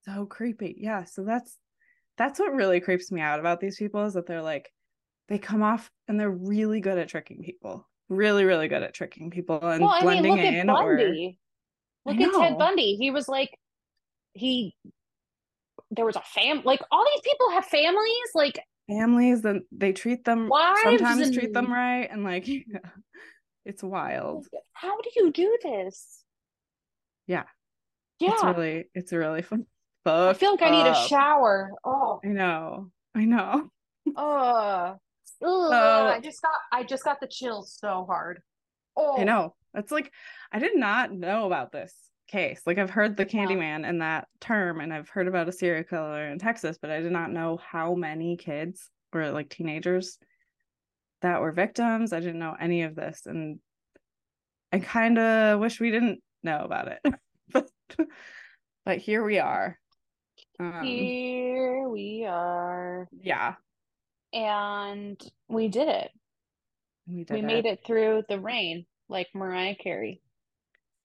so creepy. Yeah, so that's that's what really creeps me out about these people is that they're like, they come off and they're really good at tricking people, really, really good at tricking people and well, I mean, blending at in. Or Bundy. Look at Ted. Bundy. He was like, he. There was a fam. Like all these people have families. Like families, then they treat them Wives sometimes treat them right, and like, it's wild. how do you do this? Yeah. Yeah. It's really, it's really fun. I feel like I need a shower. Oh, I know. I know. oh, Ugh, I just got I just got the chills so hard. Oh, I know. That's like I did not know about this case. Like I've heard the. Candyman and that term, and I've heard about a serial killer in Texas, but I did not know how many kids or like teenagers that were victims. I didn't know any of this, and I kind of wish we didn't know about it. but but here we are. Um, Here we are, yeah, and we did it. We we made it through the rain, like Mariah Carey.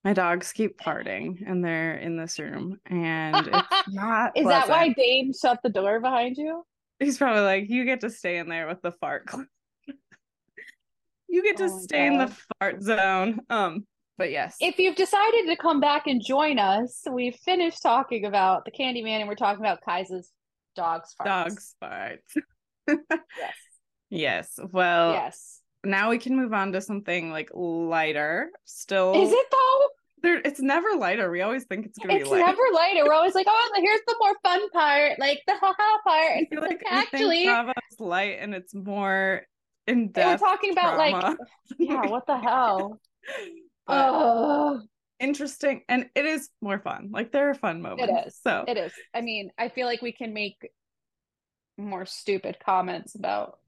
My dogs keep farting, and they're in this room, and it's not. Is that why pleasant. Dame shut the door behind you? He's probably like, you get to stay in there with the fart. you get to Oh stay in the fart zone. Um, but yes, If you've decided to come back and join us, we've finished talking about the Candyman, and we're talking about Kaisa's dogs. Farts. dogs farts. Yes. yes. Well, yes. Now we can move on to something like lighter. Still, Is it though? There, it's never lighter. We always think it's gonna It's be light. It's never lighter. We're always like, oh, here's the more fun part, like the haha part. I feel like like, actually, Bravo's light, and it's more in they were depth. talking about like, yeah, what the hell? Oh, interesting, and it is more fun. Like there are fun moments. is. So it is. I mean, I feel like we can make more stupid comments about.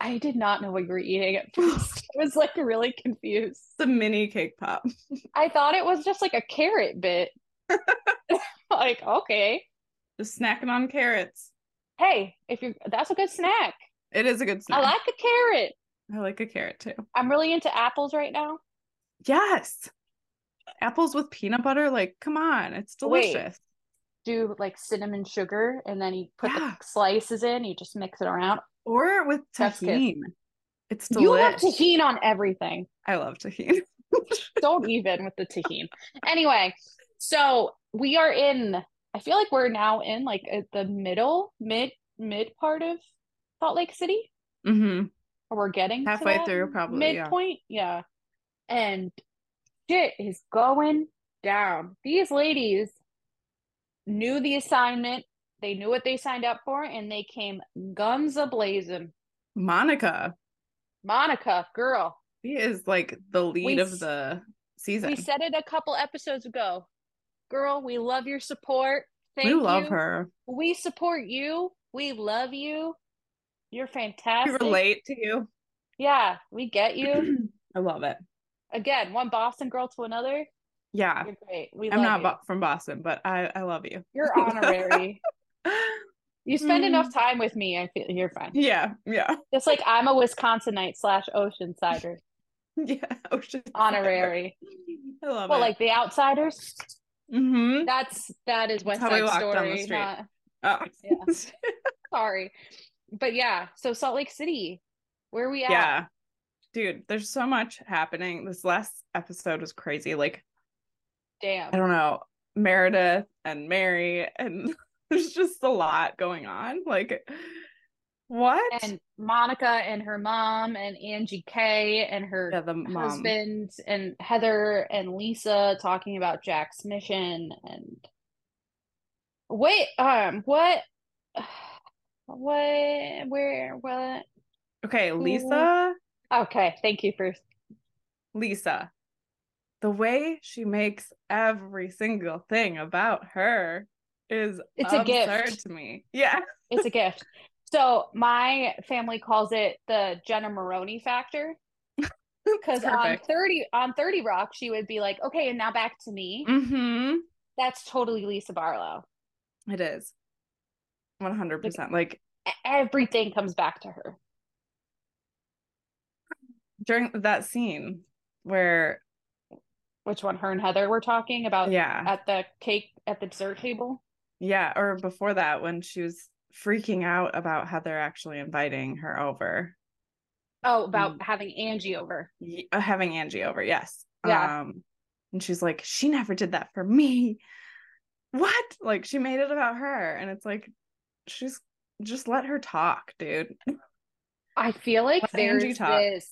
I did not know what you were eating at first. I was like really confused. The mini cake pop. I thought it was just like a carrot bit. Like, okay. Just snacking on carrots. Hey, if you're that's a good snack. It is a good snack. I like a carrot. I like a carrot too. I'm really into apples right now. Yes. Apples with peanut butter, like come on, it's delicious. Do like cinnamon sugar and then you put Yeah. the slices in, you just mix it around. Or with tahini. It's still You have delicious. tahini on everything. I love tahini. Don't even with the tahini. Anyway, so we are in, I feel like we're now in like at the middle, mid, mid part of Salt Lake City. Mm-hmm. Or we're getting Halfway through, probably, yeah. midpoint. Yeah. And shit is going down. These ladies knew the assignment. They knew what they signed up for, and they came guns a blazing. Monica. Monica, girl, She is like the lead We of the season. we said it a couple episodes ago. Girl, we love your support. Thank we love you. her. We support you. We love you. You're We fantastic. relate to you. Yeah, we get you. I love it. Again, one Boston girl to another. Yeah. You're great. We I'm not bo- from Boston, but I, I love you. You're honorary. You spend Mm. enough time with me, I feel you're fine. yeah, yeah, Just like I'm a Wisconsinite slash Oceansider, yeah. Ocean honorary. I love Well, it. like the outsiders. hmm That's that is West how Side walk down the Story. Not Oh. Yeah. sorry, but yeah. So Salt Lake City, where are we at? yeah, dude. There's so much happening. This last episode was crazy. Like Damn. I don't know, Meredith and Mary, and there's just a lot going on. Like what? And Monica and her mom and Angie K and her yeah, husband and Heather and Lisa talking about Jack's mission and wait, um, what, what, where, what? Okay, Lisa. Okay, thank you for Lisa. The way she makes every single thing about her is It's a gift. to me. Yeah. it's a gift. So my family calls it the Jenna Maroney factor. Because on 30 on 30 Rock, she would be like, okay, and now back to me. Mm-hmm. That's totally Lisa Barlow. It is. 100%. Like E- Everything comes back to her. during that scene where Which one? Her and Heather were talking about yeah. at the cake at the dessert table. Yeah, or before that when she was freaking out about Heather actually inviting her over. Oh, about Mm. having Angie over. Uh, having Angie over, yes. Yeah. Um and she's like, she never did that for me. What? Like she made it about her and it's like she's just let her talk, dude. I feel like Let there's this.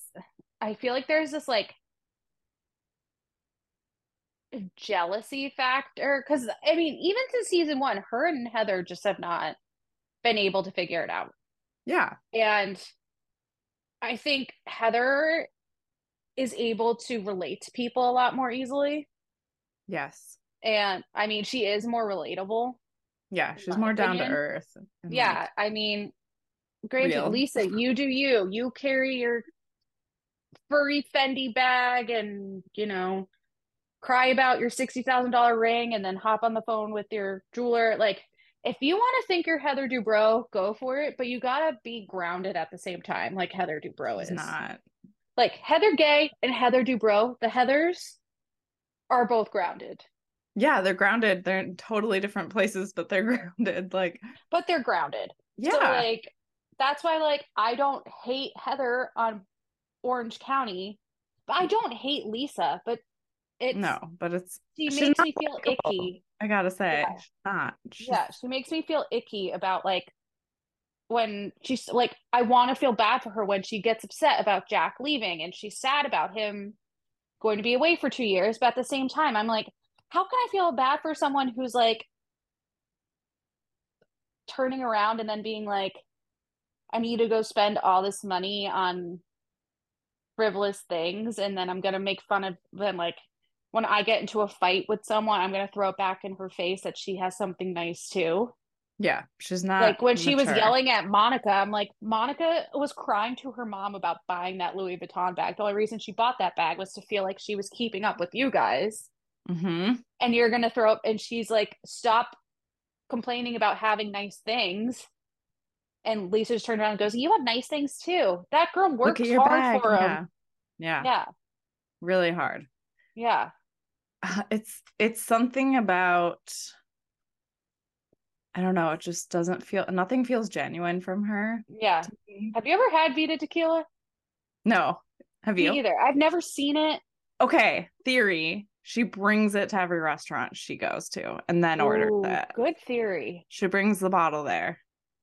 I feel like there's this like jealousy factor because I mean, even since season one, her and Heather just have not been able to figure it out. Yeah. And I think Heather is able to relate to people a lot more easily. Yes. And I mean, she is more relatable. Yeah, she's more down to earth. Yeah, like, I mean, granted, real. Lisa, you do you. You carry your furry Fendi bag and, you know, cry about your $60,000 ring and then hop on the phone with your jeweler. Like, if you want to think you're Heather Dubrow, go for it, but you gotta be grounded at the same time, like Heather Dubrow she's is. not. Like Heather Gay and Heather Dubrow, the Heathers are both grounded, Yeah, they're grounded. They're in totally different places, but they're grounded. Like, but they're grounded. yeah. So like that's why like I don't hate Heather on Orange County, but I mm. don't hate Lisa, but it's no, but it's she makes me feel icky. I gotta say, Yeah. she's not. She's, Yeah, she makes me feel icky about like when she's like I want to feel bad for her when she gets upset about Jack leaving and she's sad about him going to be away for 2 years, but at the same time I'm like how can I feel bad for someone who's like turning around and then being like I need to go spend all this money on frivolous things and then I'm to make fun of them like when I get into a fight with someone I'm going to throw it back in her face that she has something nice too yeah, she's not like when she was yelling at Monica, I'm like, Monica was crying to her mom about buying that Louis Vuitton bag. The only reason she bought that bag was to feel like she was keeping up with you guys. Mhm. And you're gonna throw up and she's like, stop complaining about having nice things. And Lisa just turned around and goes, You have nice things too. That girl works hard bag. for Yeah. him. yeah, Yeah. really hard. Yeah. Uh, It's it's something about I don't know. It just doesn't feel. Nothing feels genuine from her. Yeah. Have you ever had Vida tequila? No, have Me you? either. I've never seen it. Okay, theory. She brings it to every restaurant she goes to, and then orders it. Good theory. She brings the bottle there.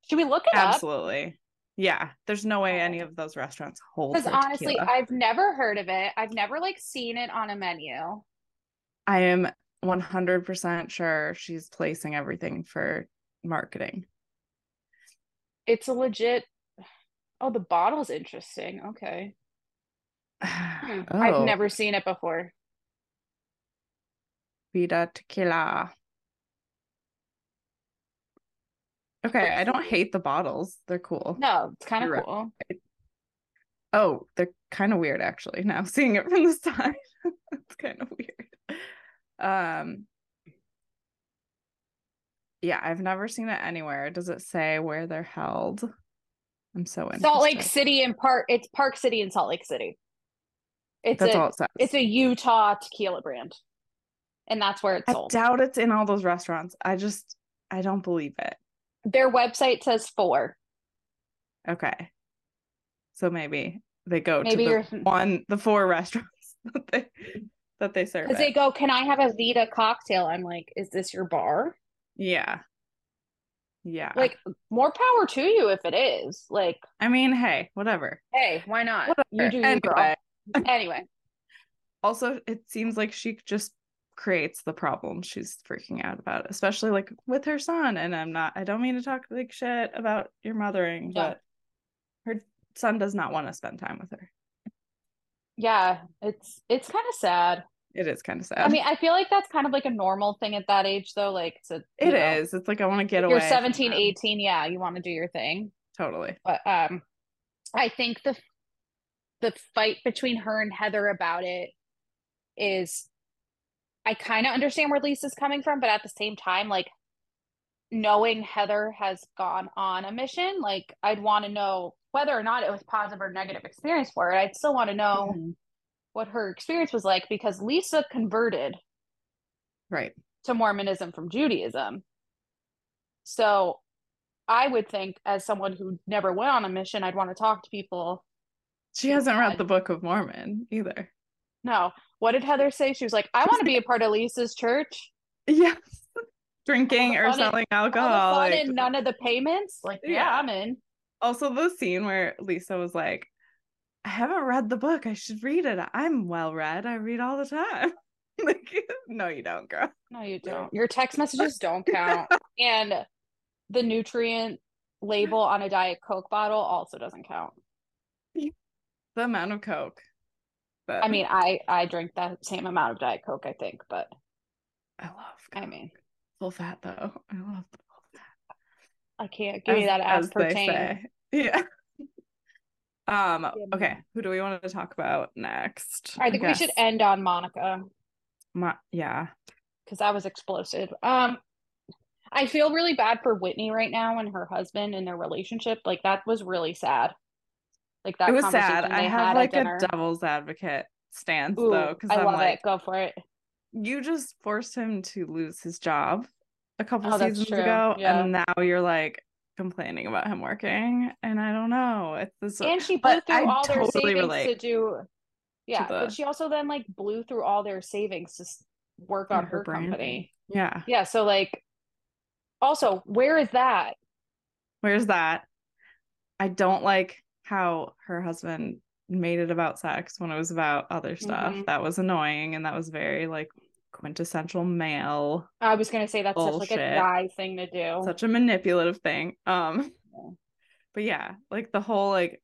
Should we look it up? Absolutely. Yeah, there's no way any of those restaurants hold Because honestly. I've never heard of it. I've never like seen it on a menu. I am 100% sure she's placing everything for marketing. It's a legit. Oh, the bottle's interesting. Okay. Hmm. I've Oh, never seen it before. Vida tequila. Okay, I don't hate the bottles. They're cool. No, it's kind of You're right. cool. Oh, they're kind of weird actually. Now seeing it from the side, it's kind of weird. Um, yeah, I've never seen it anywhere. Does it say where they're held? I'm so interested. Salt Lake City and Park. It's Park City and Salt Lake City. It's That's a all it says. it's a Utah tequila brand, and that's where it's I sold. doubt it's in all those restaurants. I just I don't believe it. Their website says four. Okay. So maybe they go Maybe to the one the four restaurants that they that they serve. Because they go, "Can I have a Vida cocktail?" I'm like, "Is this your bar?" Yeah. Yeah. Like, more power to you if it is. Like, I mean, hey, whatever. hey, why not? You Whatever. do you, girl. Anyway. Anyway, Also, it seems like she just creates the problem she's freaking out about, especially like with her son. And I'm not, I don't mean to talk like shit about your mothering, but her son does not want to spend time with her. yeah, it's it's kind of sad. It is kind of sad. I mean, I feel like that's kind of like a normal thing at that age, though. Like, it's a, it know, is. It's like I want to get away. You're from 17, 18. Yeah, you want to do your thing. Totally. But um, I think the the fight between her and Heather about it is I kind of understand where Lisa's coming from, but at the same time, like knowing Heather has gone on a mission, like I'd want to know whether or not it was positive or negative experience for her. I'd still want to know Mhm. What her experience was like because Lisa converted Right. to Mormonism from Judaism. So I would think, as someone who never went on a mission, I'd want to talk to people. She hasn't read the Book of Mormon either. No, what did Heather say? She was like, I want to be a part of Lisa's church. Yes. Drinking or and- selling All alcohol. like- none of the payments. Like, yeah, Yeah. I'm in. also the scene where Lisa was like, I haven't read the book. I should read it. I'm well read. I read all the time. like, no, you don't, girl. No, you don't. Your text messages don't count. and the nutrient label on a Diet Coke bottle also doesn't count. The amount of Coke. But I mean, I I drink that same amount of Diet Coke, I think, but I love I mean, full fat though. I love the full fat. I can't give you that as they aspartame. say. Yeah. Um, okay, who do we want to talk about next? I think we should end on Monica. Ma- yeah. because that was explosive. Um, I feel really bad for Whitney right now and her husband and their relationship. Like that was really sad. Like that it was sad. I have like a devil's advocate stance Ooh, though, because I I'm love like, it. Go for it. you just forced him to lose his job a couple Oh, seasons ago, Yeah. and now you're like complaining about him working, and I don't know. It's this, And she blew through I all their totally savings to do. Yeah, the- but she also then like blew through all their savings to work on her her company. yeah. Yeah, so like, also, where is that? Where's that? I don't like how her husband made it about sex when it was about other stuff. Mhm. That was annoying and that was very like quintessential male, I was gonna say that's such like a Bullshit. guy thing to do. such a manipulative thing. Um Yeah. but yeah, like the whole like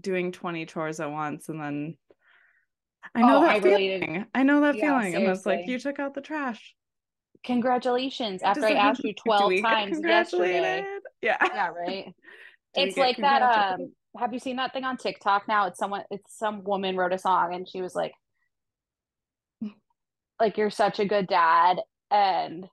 doing 20 chores at once and then I know Oh, that I related- feeling. I know that Yeah, feeling. And it's like you took out the trash. Congratulations! After I asked you twelve times yesterday. Yeah. Yeah, right. It's like that um have you seen that thing on TikTok now? It's someone it's some woman wrote a song and she was like like you're such a good dad and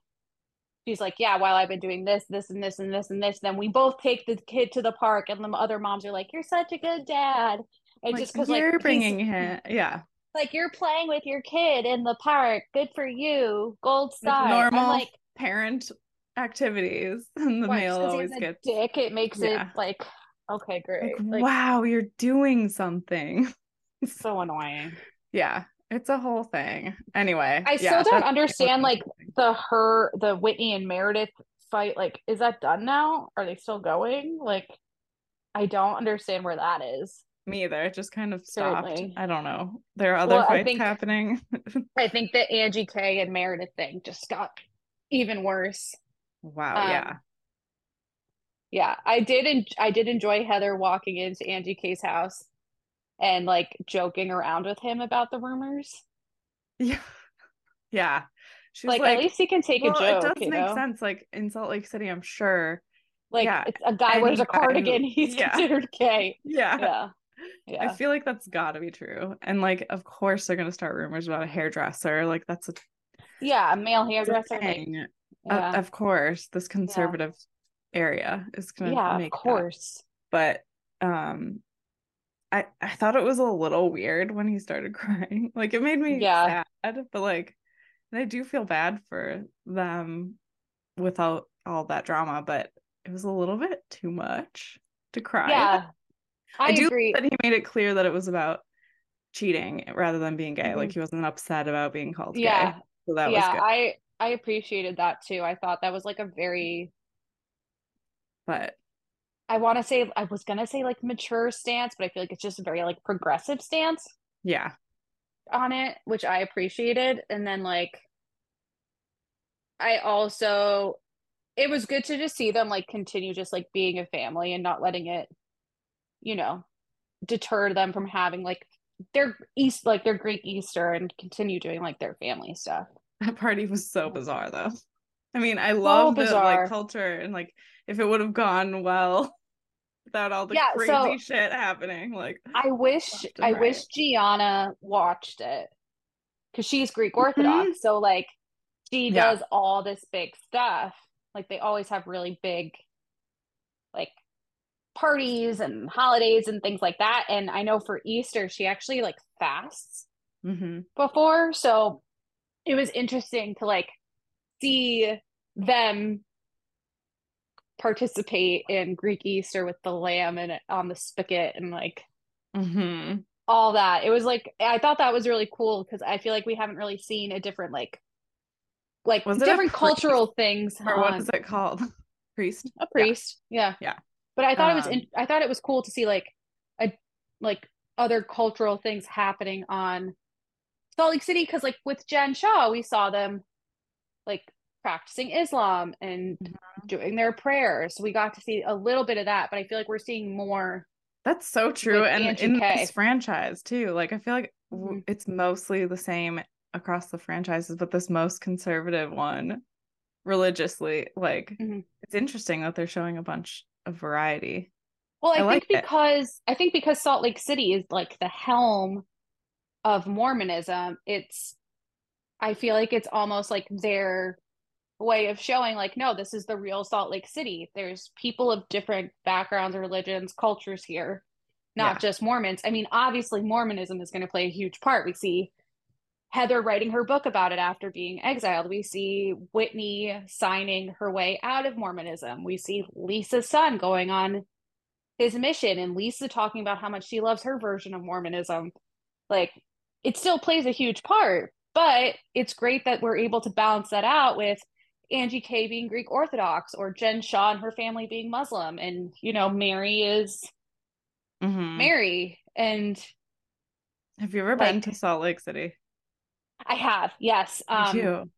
she's like, Yeah, while I've been doing this, this and this and this and this, then we both take the kid to the park and the other moms are like, You're such a good dad. And Like, just because you're he's- bringing him, yeah, like you're playing with your kid in the park, good for you, gold like star. normal I'm like, parent activities, and the "What, male just 'cause he always gets dick, it makes Yeah. it like okay, great. like, Like, wow, you're doing something. so annoying. yeah, it's a whole thing. Anyway, I yeah, still don't understand like the her the Whitney and Meredith fight like is that done now? Are they still going? Like I don't understand where that is. me either. It just kind of stopped. Certainly. I don't know. There are other Well, I fights think- happening. I think the Angie K and Meredith thing just got even worse. wow. Um, yeah. Yeah, I did en- I did enjoy Heather walking into Angie K's house and like joking around with him about the rumors. Yeah. Yeah. She's Like, like, at least he can take well, a joke, it does make know? sense. Like in Salt Lake City, I'm sure. Like yeah, it's a guy wears a cardigan, he's yeah. considered gay. Yeah. Yeah. I feel like that's got to be true. And like, of course, they're gonna start rumors about a hairdresser. Like that's a, Yeah, a male hairdresser. Like, thing. Uh, yeah. of course, this conservative area is gonna yeah, make of that. course. But um, I I thought it was a little weird when he started crying. Like it made me Yeah. sad, but like, and I do feel bad for them without all that drama. But it was a little bit too much to cry. Yeah, I, I do agree. that he made it clear that it was about cheating rather than being gay. Mhm. Like he wasn't upset about being called Yeah, gay. So that yeah, was good. I I appreciated that too. I thought that was like a very But I want to say I was gonna say like mature stance, but I feel like it's just a very like progressive stance yeah. on it, which I appreciated. And then like I also it was good to just see them like continue just like being a family and not letting it, you know, deter them from having like their East like their Greek Easter and continue doing like their family stuff. That party was so bizarre though. I mean, I love the like culture and like if it would have gone well, without all the Yeah, crazy so- shit happening. Like, I wish I right. wish Gianna watched it because she's Greek Mhm. Orthodox. So like she Yeah. does all this big stuff. Like they always have really big like parties and holidays and things like that. And I know for Easter she actually like fasts hmm before. So it was interesting to like see them participate in Greek Easter with the lamb and on the spigot and like hmm all that. It was like I thought that was really cool because I feel like we haven't really seen a different like like Was different cultural things or what is it called? Priest. a priest. Yeah. Yeah. But I thought it was Um, in, I thought it was cool to see like a like other cultural things happening on Salt Lake City because like with Jen Shah we saw them like practicing Islam and Mhm. doing their prayers. We got to see a little bit of that, but I feel like we're seeing more That's so true. And Angie in K. this franchise too, like I feel like Mhm. it's mostly the same across the franchises, but this most conservative one religiously, like Mhm. it's interesting that they're showing a bunch of variety. Well, I, I think like it. because I think because Salt Lake City is like the helm of Mormonism, it's I feel like it's almost like their way of showing like no, this is the real Salt Lake City. There's people of different backgrounds, religions, cultures here, not Yeah. just Mormons. I mean, obviously Mormonism is going to play a huge part. We see Heather writing her book about it after being exiled. We see Whitney signing her way out of Mormonism. We see Lisa's son going on his mission and Lisa talking about how much she loves her version of Mormonism. Like it still plays a huge part, but it's great that we're able to balance that out with Angie K being Greek Orthodox or Jen Shah and her family being Muslim and you know Mary is Mhm. Mary and Have you ever been to Salt Lake City? I have yes Me um too.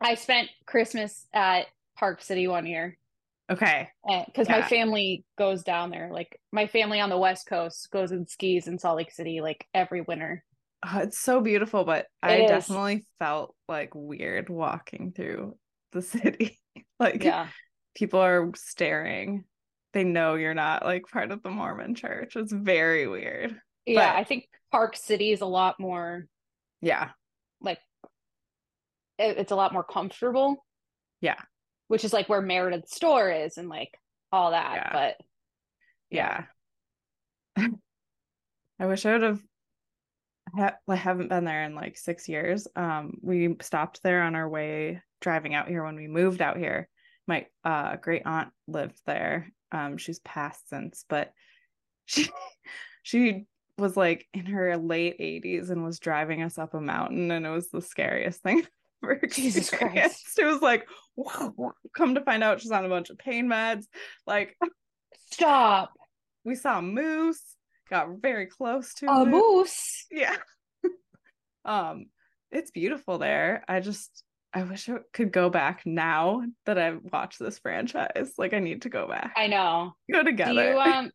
I spent Christmas at Park City one year Okay. because my family goes down there. Like my family on the West Coast goes and skis in Salt Lake City like every winter. Oh, it's so beautiful, but I It is. definitely felt like weird walking through the city. like Yeah, people are staring. They know you're not like part of the Mormon church. It's very weird. yeah. But- I think Park City is a lot more Yeah. like it- it's a lot more comfortable. Yeah. which is like where Meredith's store is and like all that. Yeah. But Yeah. I wish I would have I haven't been there in like six years. Um, we stopped there on our way driving out here when we moved out here. My uh great aunt lived there. Um, she's passed since, but she she was like in her late 80s and was driving us up a mountain, and it was the scariest thing ever Jesus Christ. It was like, come to find out she's on a bunch of pain meds. Like stop we saw a moose, got very close to a it. moose. Yeah. um, it's beautiful there. I just I wish I could go back now that I've watched this franchise. Like I need to go back. I know. go Do together. you um?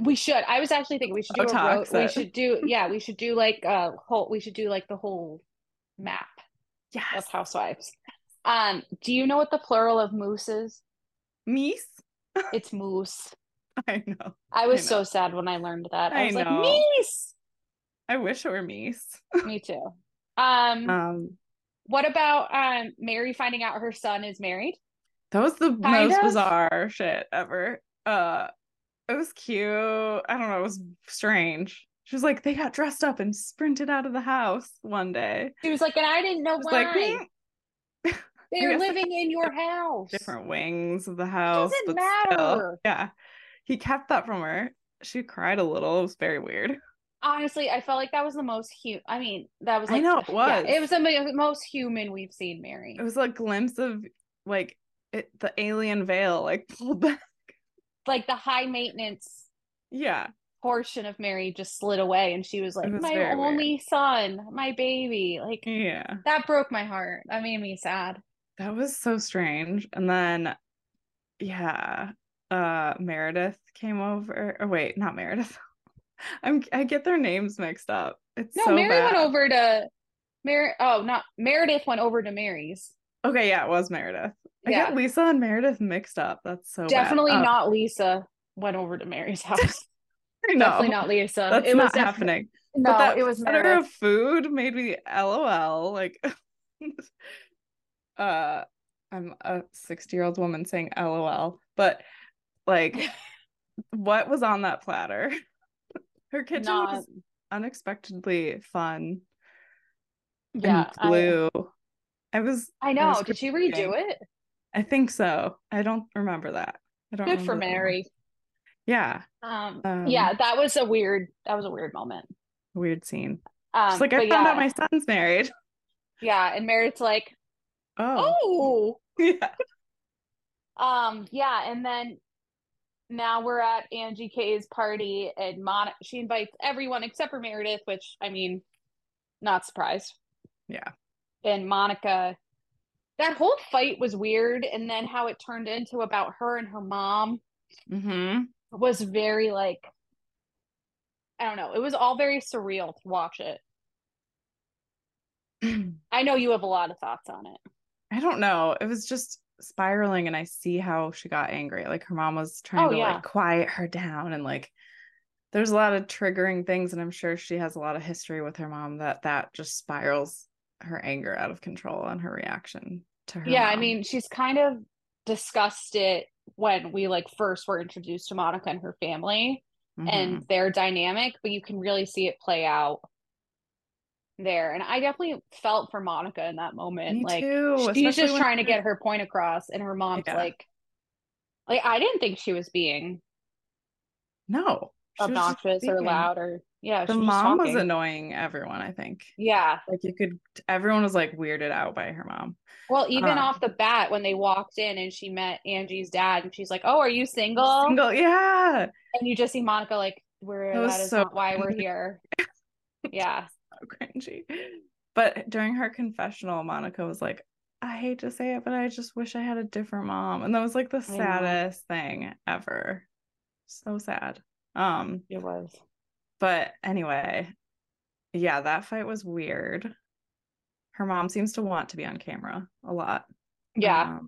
We should. I was actually thinking we should do Oh, a. We should do. Yeah, we should do like a whole. We should do like the whole map yes. of housewives. Um, do you know what the plural of moose is? Meese. It's moose. I know. I was know. so sad when I learned that. I I was like, know. meese. I wish it were Meese. Me too. Um, Um, what about um Mary finding out her son is married? that was the Kind most of. bizarre shit ever. Uh, it was cute. I don't know. It was strange. She was like, they got dressed up and sprinted out of the house one day. She was like, and I didn't know why. like, "Mm, They're living in your house. different wings of the house. Doesn't but still, matter. yeah. He kept that from her. She cried a little. It was very weird. Honestly, I felt like that was the most human. I mean, that was I know, it yeah, was. it was the most human we've seen Mary. It was a glimpse of like it, the alien veil, like pulled back. like the high maintenance Yeah. portion of Mary just slid away, and she was like, was "My very weird. only son, my baby." Like Yeah. that broke my heart. That made me sad. That was so strange. And then yeah, uh Meredith came over. Or wait, not Meredith. I'm I get their names mixed up. It's No, so Mary went over to Mary. Oh, not Meredith went over to Mary's. Okay, yeah, it was Meredith. I Yeah. get Lisa and Meredith mixed up. That's so bad. Definitely not Lisa. went over to Mary's house. Know. Definitely not Lisa. That's it was not happening. No, but that it was Meredith. of food made me LOL. Like, uh, I'm a 60 year old woman saying LOL, but like, what was on that platter? Her kitchen Not- was unexpectedly fun yeah, and blue. I, was, I, I I know. was Did she redo it? I think so. I don't remember that. I don't Good for. Mary. Yeah, Um, Um, yeah, that was a weird. That was a weird moment. weird scene. Um, She's like, I found yeah, out my son's married. yeah, and Meredith's like, Oh, oh, yeah. um, yeah, and then now we're at Angie K's party, and Mon she invites everyone except for Meredith, which I mean, not surprised. Yeah. And Monica, that whole fight was weird, and then how it turned into about her and her mom Mm-hmm. was very like, I don't know, it was all very surreal to watch it. I know you have a lot of thoughts on it. I don't know. It was just spiraling, and I see how she got angry. Like her mom was trying Oh, to yeah. like quiet her down, and like there's a lot of triggering things, and I'm sure she has a lot of history with her mom that that just spirals her anger out of control and her reaction to her. yeah, I mean, she's kind of discussed it when we like first were introduced to Monica and her family Mhm. and their dynamic, but you can really see it play out there. And I definitely felt for Monica in that moment. Me like too. she's just trying to get her point across, and her mom's Yeah. like, like I didn't think she was being no obnoxious or loud or yeah. The she was mom was annoying everyone. I think Yeah. like you could. Everyone was like weirded out by her mom. Well, even Um, off the bat, when they walked in and she met Angie's dad, and she's like, "Oh, are you single?" Single, yeah. And you just see Monica like, "We're That that is so not why we're here." yeah, cringy. But during her confessional, Monica was like, I hate to say it, but I just wish I had a different mom. And that was like the saddest thing ever. So sad. Um, it was. but anyway, yeah, that fight was weird. Her mom seems to want to be on camera a lot. Yeah, Um,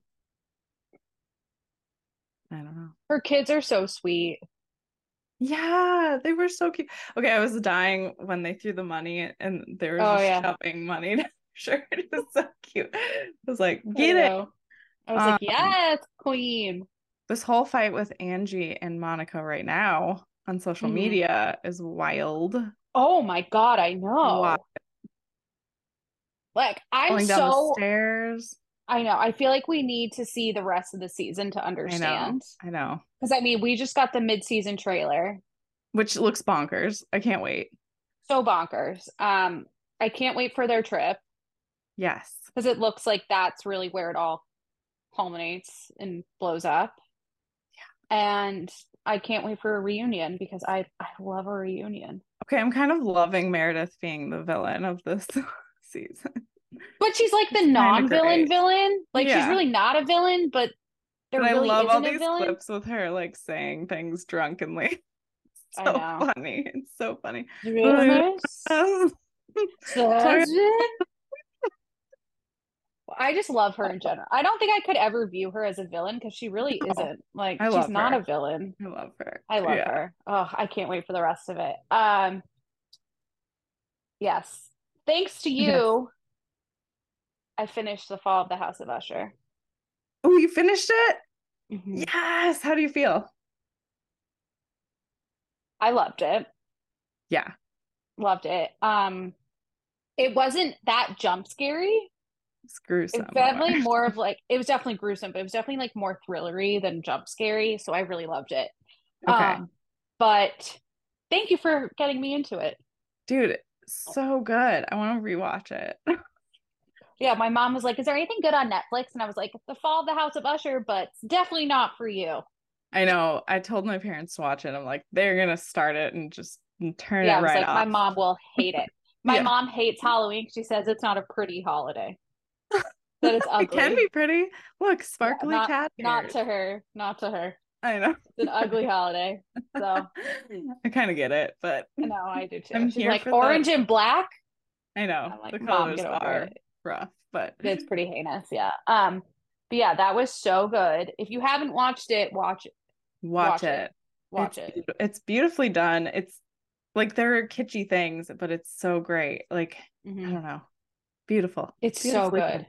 I don't know. her kids are so sweet. Yeah, they were so cute. Okay, I was dying when they threw the money and they were Oh, just yeah. shoving money shirt. It was so cute. I was like, I get it. know. I was like, Um, "Yes, queen." This whole fight with Angie and Monica right now on social Mhm. media is wild. Oh my god, I know. Wow. Like I'm Going down the so stairs. I know. I feel like we need to see the rest of the season to I know. understand. I know. Because I mean, we just got the mid-season trailer. Which looks bonkers. I can't wait. So bonkers. Um, I can't wait for their trip Yes. because it looks like that's really where it all culminates and blows up. Yeah. And I can't wait for a reunion because I I love a reunion. Okay, I'm kind of loving Meredith being the villain of this season. But she's like the non-villain villain. Like she's really not a villain, but there really I love all these clips with her like saying things drunkenly. I so know. funny. It's so funny. Yes. Does it? I just love her in general. I don't think I could ever view her as a villain because she really No. isn't. Like she's not her. a villain. I love her. I love Yeah. her. Oh, I can't wait for the rest of it. Um yes. Thanks to you, I finished the fall of the House of Usher. Oh, you finished it? Mhm. Yes. How do you feel? I loved it. Yeah. Loved it. Um it wasn't that jump scary. It's gruesome. It's definitely more of like it was definitely gruesome, but it was definitely like more thrillery than jump scary. So I really loved it. Okay. Um, but thank you for getting me into it. Dude, so good. I want to rewatch it. Yeah, my mom was like, "Is there anything good on Netflix?" And I was like, "The Fall of the House of Usher," but it's definitely not for you. I know. I told my parents to watch it. I'm like, they're gonna start it and just turn yeah, it right like, off. my mom will hate it. My Yeah. mom hates Halloween. She says it's not a pretty holiday. That it's ugly. It can be pretty. Look, sparkly not- cat. Not to her. Not to her. I know. It's an ugly holiday. So I kind of get it, but no, I do too. I'm She's here like orange and black. I know I'm like, the colors are it. Rough, but It's pretty heinous. Yeah. Um. But yeah, that was so good. If you haven't watched it, watch it. watch, watch it. it. watch it's, it. It's beautifully done. It's like there are kitschy things, but it's so great. Like I Mhm. don't know, beautiful. It's so good.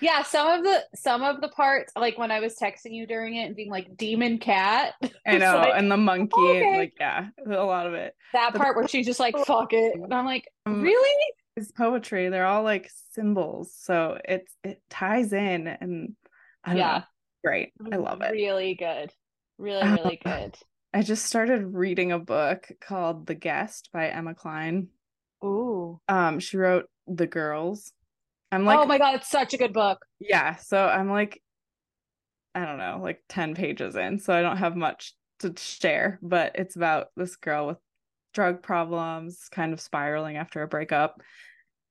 Yeah, some of the some of the parts, like when I was texting you during it and being like demon cat, I know, like, and the monkey, okay. and like yeah, a lot of it. that But part where she's just like fuck it, and I'm like, Um, really? It's poetry. They're all like symbols, so it's it ties in, and I Yeah. know, great. I love it. Really good, really Uh, really good. I just started reading a book called The Guest by Emma Cline. Ooh. Um, she wrote The Girls. I'm like, oh my god, it's such a good book. yeah, so I'm like, I don't know, like 10 pages in, so I don't have much to share, but it's about this girl with drug problems, kind of spiraling after a breakup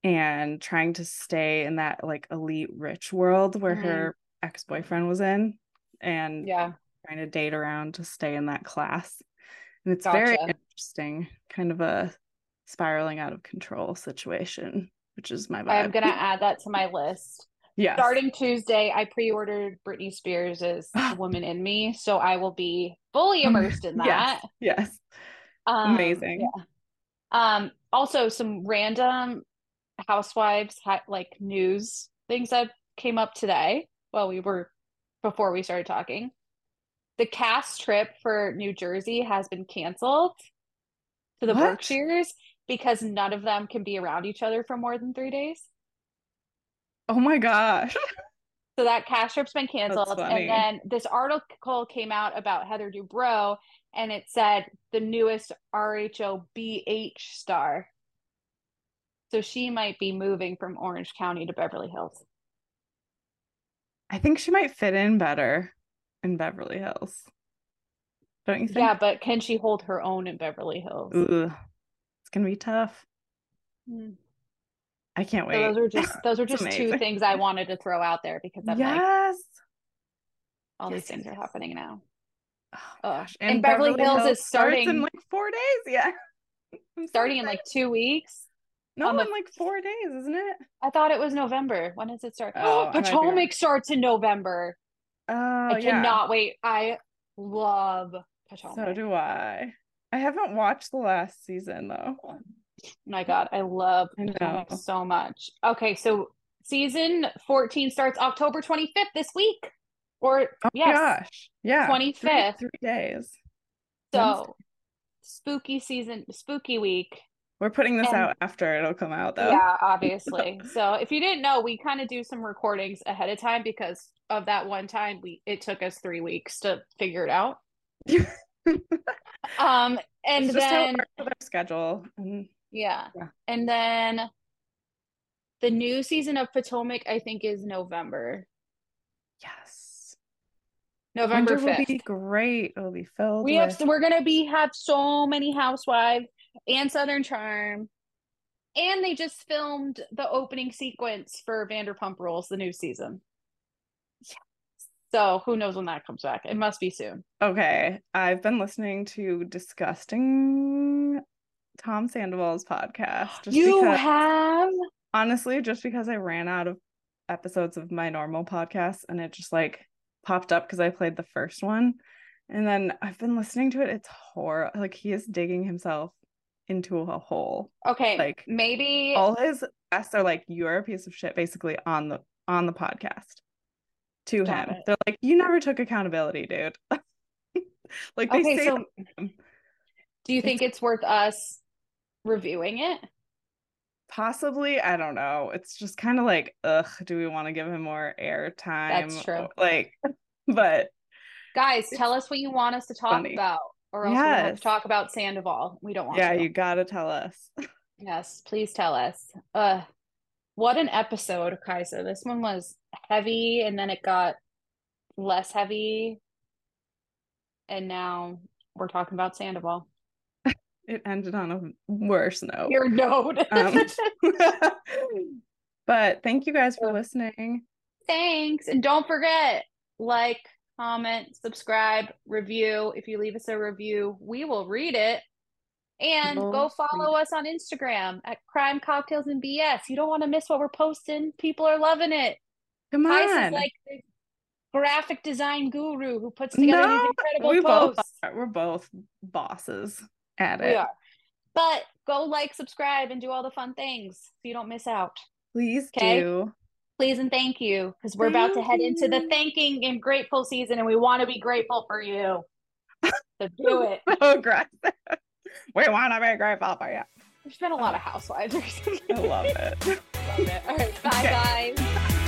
and trying to stay in that like elite rich world where Mhm. her ex-boyfriend was in and Yeah. trying to date around to stay in that class. And it's very interesting, kind of a spiraling out of control situation, which is my vibe. I'm gonna add that to my list. yeah Starting Tuesday, I pre-ordered Britney Spears' "The Woman in Me, so I will be fully immersed in that. Yes. Yes. Um, Amazing. yeah. Um, also some random housewives ha- like news things that came up today. Well, we were before we started talking. The cast trip for New Jersey has been canceled to the What? Berkshires because none of them can be around each other for more than three days. Oh my gosh. So that cast trip's been canceled. And then this article came out about Heather Dubrow and it said the newest RHOBH star. So she might be moving from Orange County to Beverly Hills. I think she might fit in better in Beverly Hills. Don't you think? Yeah, but can she hold her own in Beverly Hills? Ugh. It's gonna be tough. Hmm. I can't So wait. those are just those are just two things I wanted to throw out there because I'm like, yes. all Yes, these things yes, are happening now. Oh, uh, gosh. And Beverly Hills is starts in starting- like four days. Yeah. I'm Starting in like two weeks. no, the- in like four days, isn't it? I thought it was November. When does it start? Oh, I might be wrong. Potomac starts in November. Oh, I yeah. cannot wait. I love Potomac. So do I. I haven't watched the last season though. My God, I love Potomac so much. Okay, so season 14 starts October 25th this week. Or Oh yes. gosh. Yeah. three- 25th. Three, days. So spooky season, spooky week. We're putting this And- out after it'll come out though. Yeah, obviously. so if you didn't know, we kind of do some recordings ahead of time because of that one time we it took us three weeks to figure it out. Um, and It's just how it then schedule. And yeah. Yeah. And then the new season of Potomac, I think, is November. yes. November Winter will 5th. be great. It'll be filled we have we're gonna be have so many housewives and Southern Charm. And they just filmed the opening sequence for Vanderpump Rules, the new season. So who knows when that comes back? It must be soon. Okay. I've been listening to disgusting Tom Sandoval's podcast. Just you because have honestly, just because I ran out of episodes of my normal podcast and it just like popped up because I played the first one. And then I've been listening to it. It's horror. Like he is digging himself into a hole. okay. Like, maybe All his guests are like, you're a piece of shit, basically, on the on the podcast to him. it. They're like, you never took accountability, dude. like they okay. say So, that to him. do you think it's worth us reviewing it? Possibly, I don't know. It's just kind of like, ugh, do we want to give him more airtime? That's true. Like, but Guys, tell us what you want us to talk funny. about, or else we're have to talk about Sandoval. We don't want yeah, to. you gotta tell us. Yes, please tell us. Uh, what an episode, Kaisa. This one was heavy, and then it got less heavy, and now we're talking about Sandoval. It ended on a worse note. Your note. Um, but thank you guys for listening. Thanks, and don't forget like, comment, subscribe, review. If you leave us a review, we will read it. And We'll go follow us on Instagram at Crime Cocktails and BS. You don't want to miss what we're posting. People are loving it. Come Kaisa's on. like graphic design guru who puts together No, these incredible we both posts. are. We're both bosses at We it. are. But go like, subscribe, and do all the fun things so you don't miss out. Please 'Kay? do. Please and thank you because we're about to Thank head into the thanking and grateful season and we want to be grateful for you. So do it. So aggressive. We want to be grateful for you. There's been a lot of housewives recently. I love it. Love it. All right. Bye, Okay. guys.